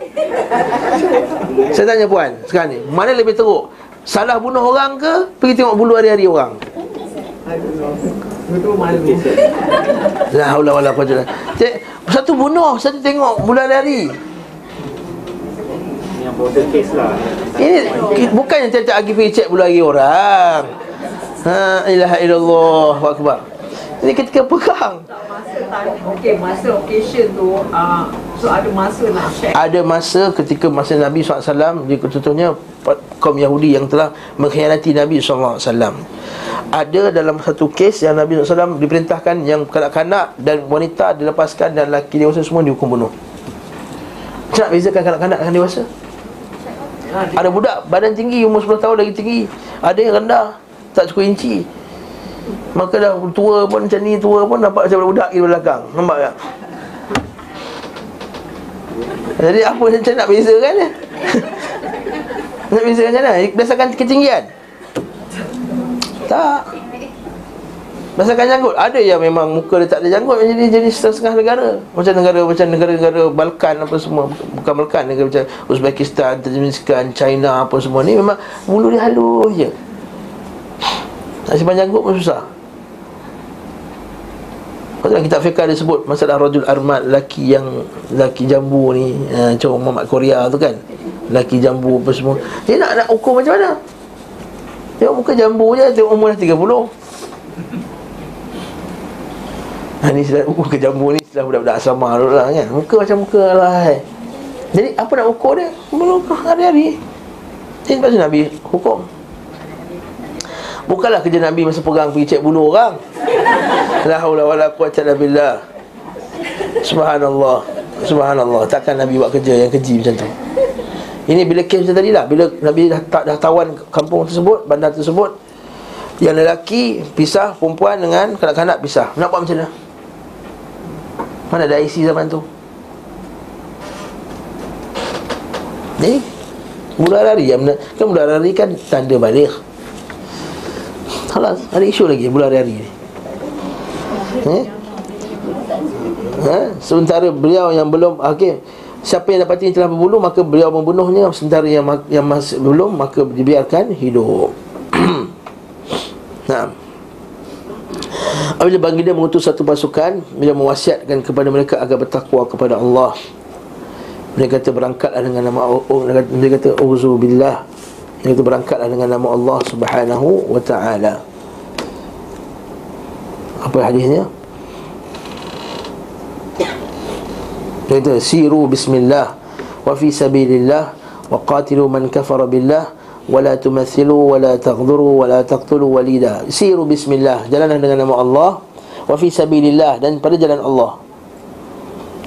Saya tanya puan Sekarang ni Mana lebih teruk? Salah bunuh orang ke Pergi tengok bulu hari-hari orang? Betul malu. La haula wala quwwata Cek Satu bunuh Satu tengok bulu hari-hari Yang border case lah. Ini Bukan yang tiap-tiap lagi pergi cek bulu hari orang. Ha ilaha illallah Wa akbar. Ini ketika perang Tak masa time Okay masa occasion tu uh, So ada masa nak check? Ada masa ketika masa Nabi SAW dia contohnya kaum Yahudi yang telah mengkhianati Nabi SAW ada dalam satu kes yang Nabi SAW diperintahkan yang kanak-kanak dan wanita dilepaskan dan lelaki dewasa semua dihukum bunuh. Macam nak bezakan kanak-kanak dengan dewasa ada budak badan tinggi umur 10 tahun lagi tinggi ada yang rendah tak cukup inci Maka dah tua pun macam ni Tua pun nampak macam budak di belakang Nampak tak? Jadi apa macam nak bezakan dia? nak macam mana? Berdasarkan ketinggian? Tak Berdasarkan janggut. Ada yang memang muka dia tak ada janggut Jadi jadi setengah-setengah negara. Macam negara Macam negara-negara Balkan apa semua. Bukan Balkan Negara macam Uzbekistan Tajikistan China apa semua ni Memang bulu dia halus je. Nak simpan janggut pun susah. Lepas dalam kitab fiqah dia sebut Masalah rajul armat Laki yang Laki jambu ni Macam Muhammad Korea tu kan. Laki jambu apa semua. Dia nak, nak ukur macam mana? Tengok muka jambu je Tengok umur dah 30 Ha, ni sudah ke jambu ni Sudah budak-budak asrama lah kan Muka macam muka lah eh. Jadi apa nak ukur dia Belum hari-hari Jadi tu Nabi hukum Bukanlah kerja Nabi masa perang pergi cek bulu orang. La haula wala quwwata illa billah. Subhanallah. Subhanallah. Takkan Nabi buat kerja yang keji macam tu. Ini bila kes macam tadi lah Bila Nabi dah, tak, dah tawan kampung tersebut Bandar tersebut Yang lelaki pisah Perempuan dengan kanak-kanak pisah Nak buat macam mana? Mana ada IC zaman tu? Ni Budak lari Kan budak lari kan Tanda balik Halas, ada isu lagi bulan hari ni. Eh? Ha? Sementara beliau yang belum okey. Siapa yang dapati yang telah berbunuh Maka beliau membunuhnya Sementara yang, yang masih belum Maka dibiarkan hidup Nah Apabila bagi dia mengutus satu pasukan Bila mewasiatkan kepada mereka Agar bertakwa kepada Allah. Mereka kata berangkatlah dengan nama Allah Mereka kata Uzu billah. Mereka kata berangkatlah dengan nama Allah Subhanahu wa ta'ala. Apa hadisnya? Dia kata siru bismillah wa fi sabilillah wa qatilu man kafara billah la tumathilu la taghduru la taqtulu walida. Siru bismillah, jalanlah dengan nama Allah wa fi sabilillah dan pada jalan Allah.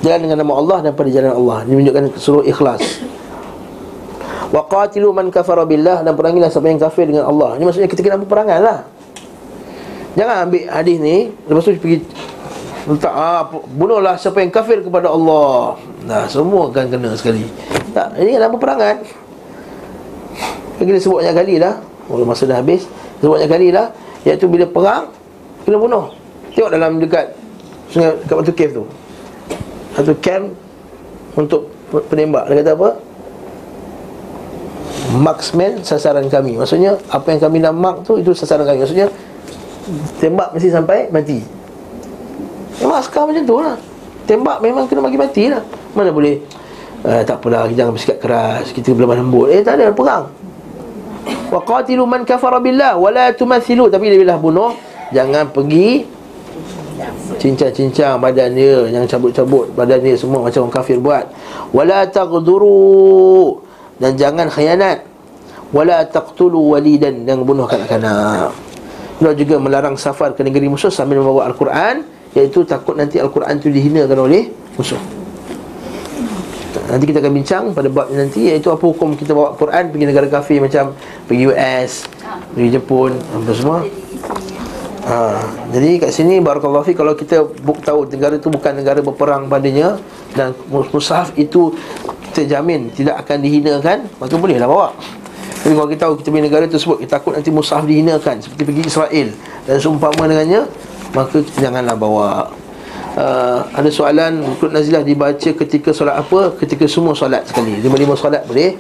Jalan dengan nama Allah dan pada jalan Allah. Ini menunjukkan suruh ikhlas. Wa qatilu man kafara billah dan perangilah siapa yang kafir dengan Allah. Ini maksudnya kita kena perangan lah. Jangan ambil hadis ni lepas tu pergi Letak ah, Bunuhlah siapa yang kafir kepada Allah Nah, semua akan kena sekali Tak, ini kan nama perangan Kita sebut banyak kali lah Walau masa dah habis Sebut banyak kali lah Iaitu bila perang Kena bunuh. Tengok dalam dekat Sungai Dekat Batu Cave tu. Satu camp Untuk penembak. Dia kata apa? Marksman sasaran kami. Maksudnya Apa yang kami nak mark tu Itu sasaran kami. Maksudnya Tembak mesti sampai mati. Memang askar macam tu lah. Tembak memang kena bagi mati lah. Mana boleh uh, Tak apalah jangan bersikap keras Kita belum lembut. Eh tak ada perang Wa qatilu man kafara billah Wa la tumathilu. Tapi dia bilah bunuh Jangan pergi Cincang-cincang badan dia Yang cabut-cabut badan dia Semua macam orang kafir buat. Wa la taghduru Dan jangan khianat. Wa la taqtulu walidan Dan bunuh kanak-kanak. Dia juga melarang safar ke negeri musuh Sambil membawa Al-Quran Iaitu takut nanti Al-Quran itu dihinakan oleh musuh Nanti kita akan bincang pada bab nanti Iaitu apa hukum kita bawa Quran pergi negara kafir Macam pergi US, pergi Jepun, apa semua. Ha, Jadi kat sini Barakallahu Fi Kalau kita buk tahu negara itu bukan negara berperang padanya Dan mushaf itu kita jamin tidak akan dihinakan Maka bolehlah bawa. Tapi kalau kita tahu kita pergi negara tersebut Kita takut nanti mushaf dihinakan Seperti pergi Israel Dan seumpama dengannya maka janganlah bawa uh, ada soalan Qur'an Nazilah dibaca ketika solat apa? Ketika semua solat sekali. Lima-lima solat boleh?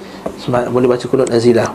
Boleh baca Qur'an Nazilah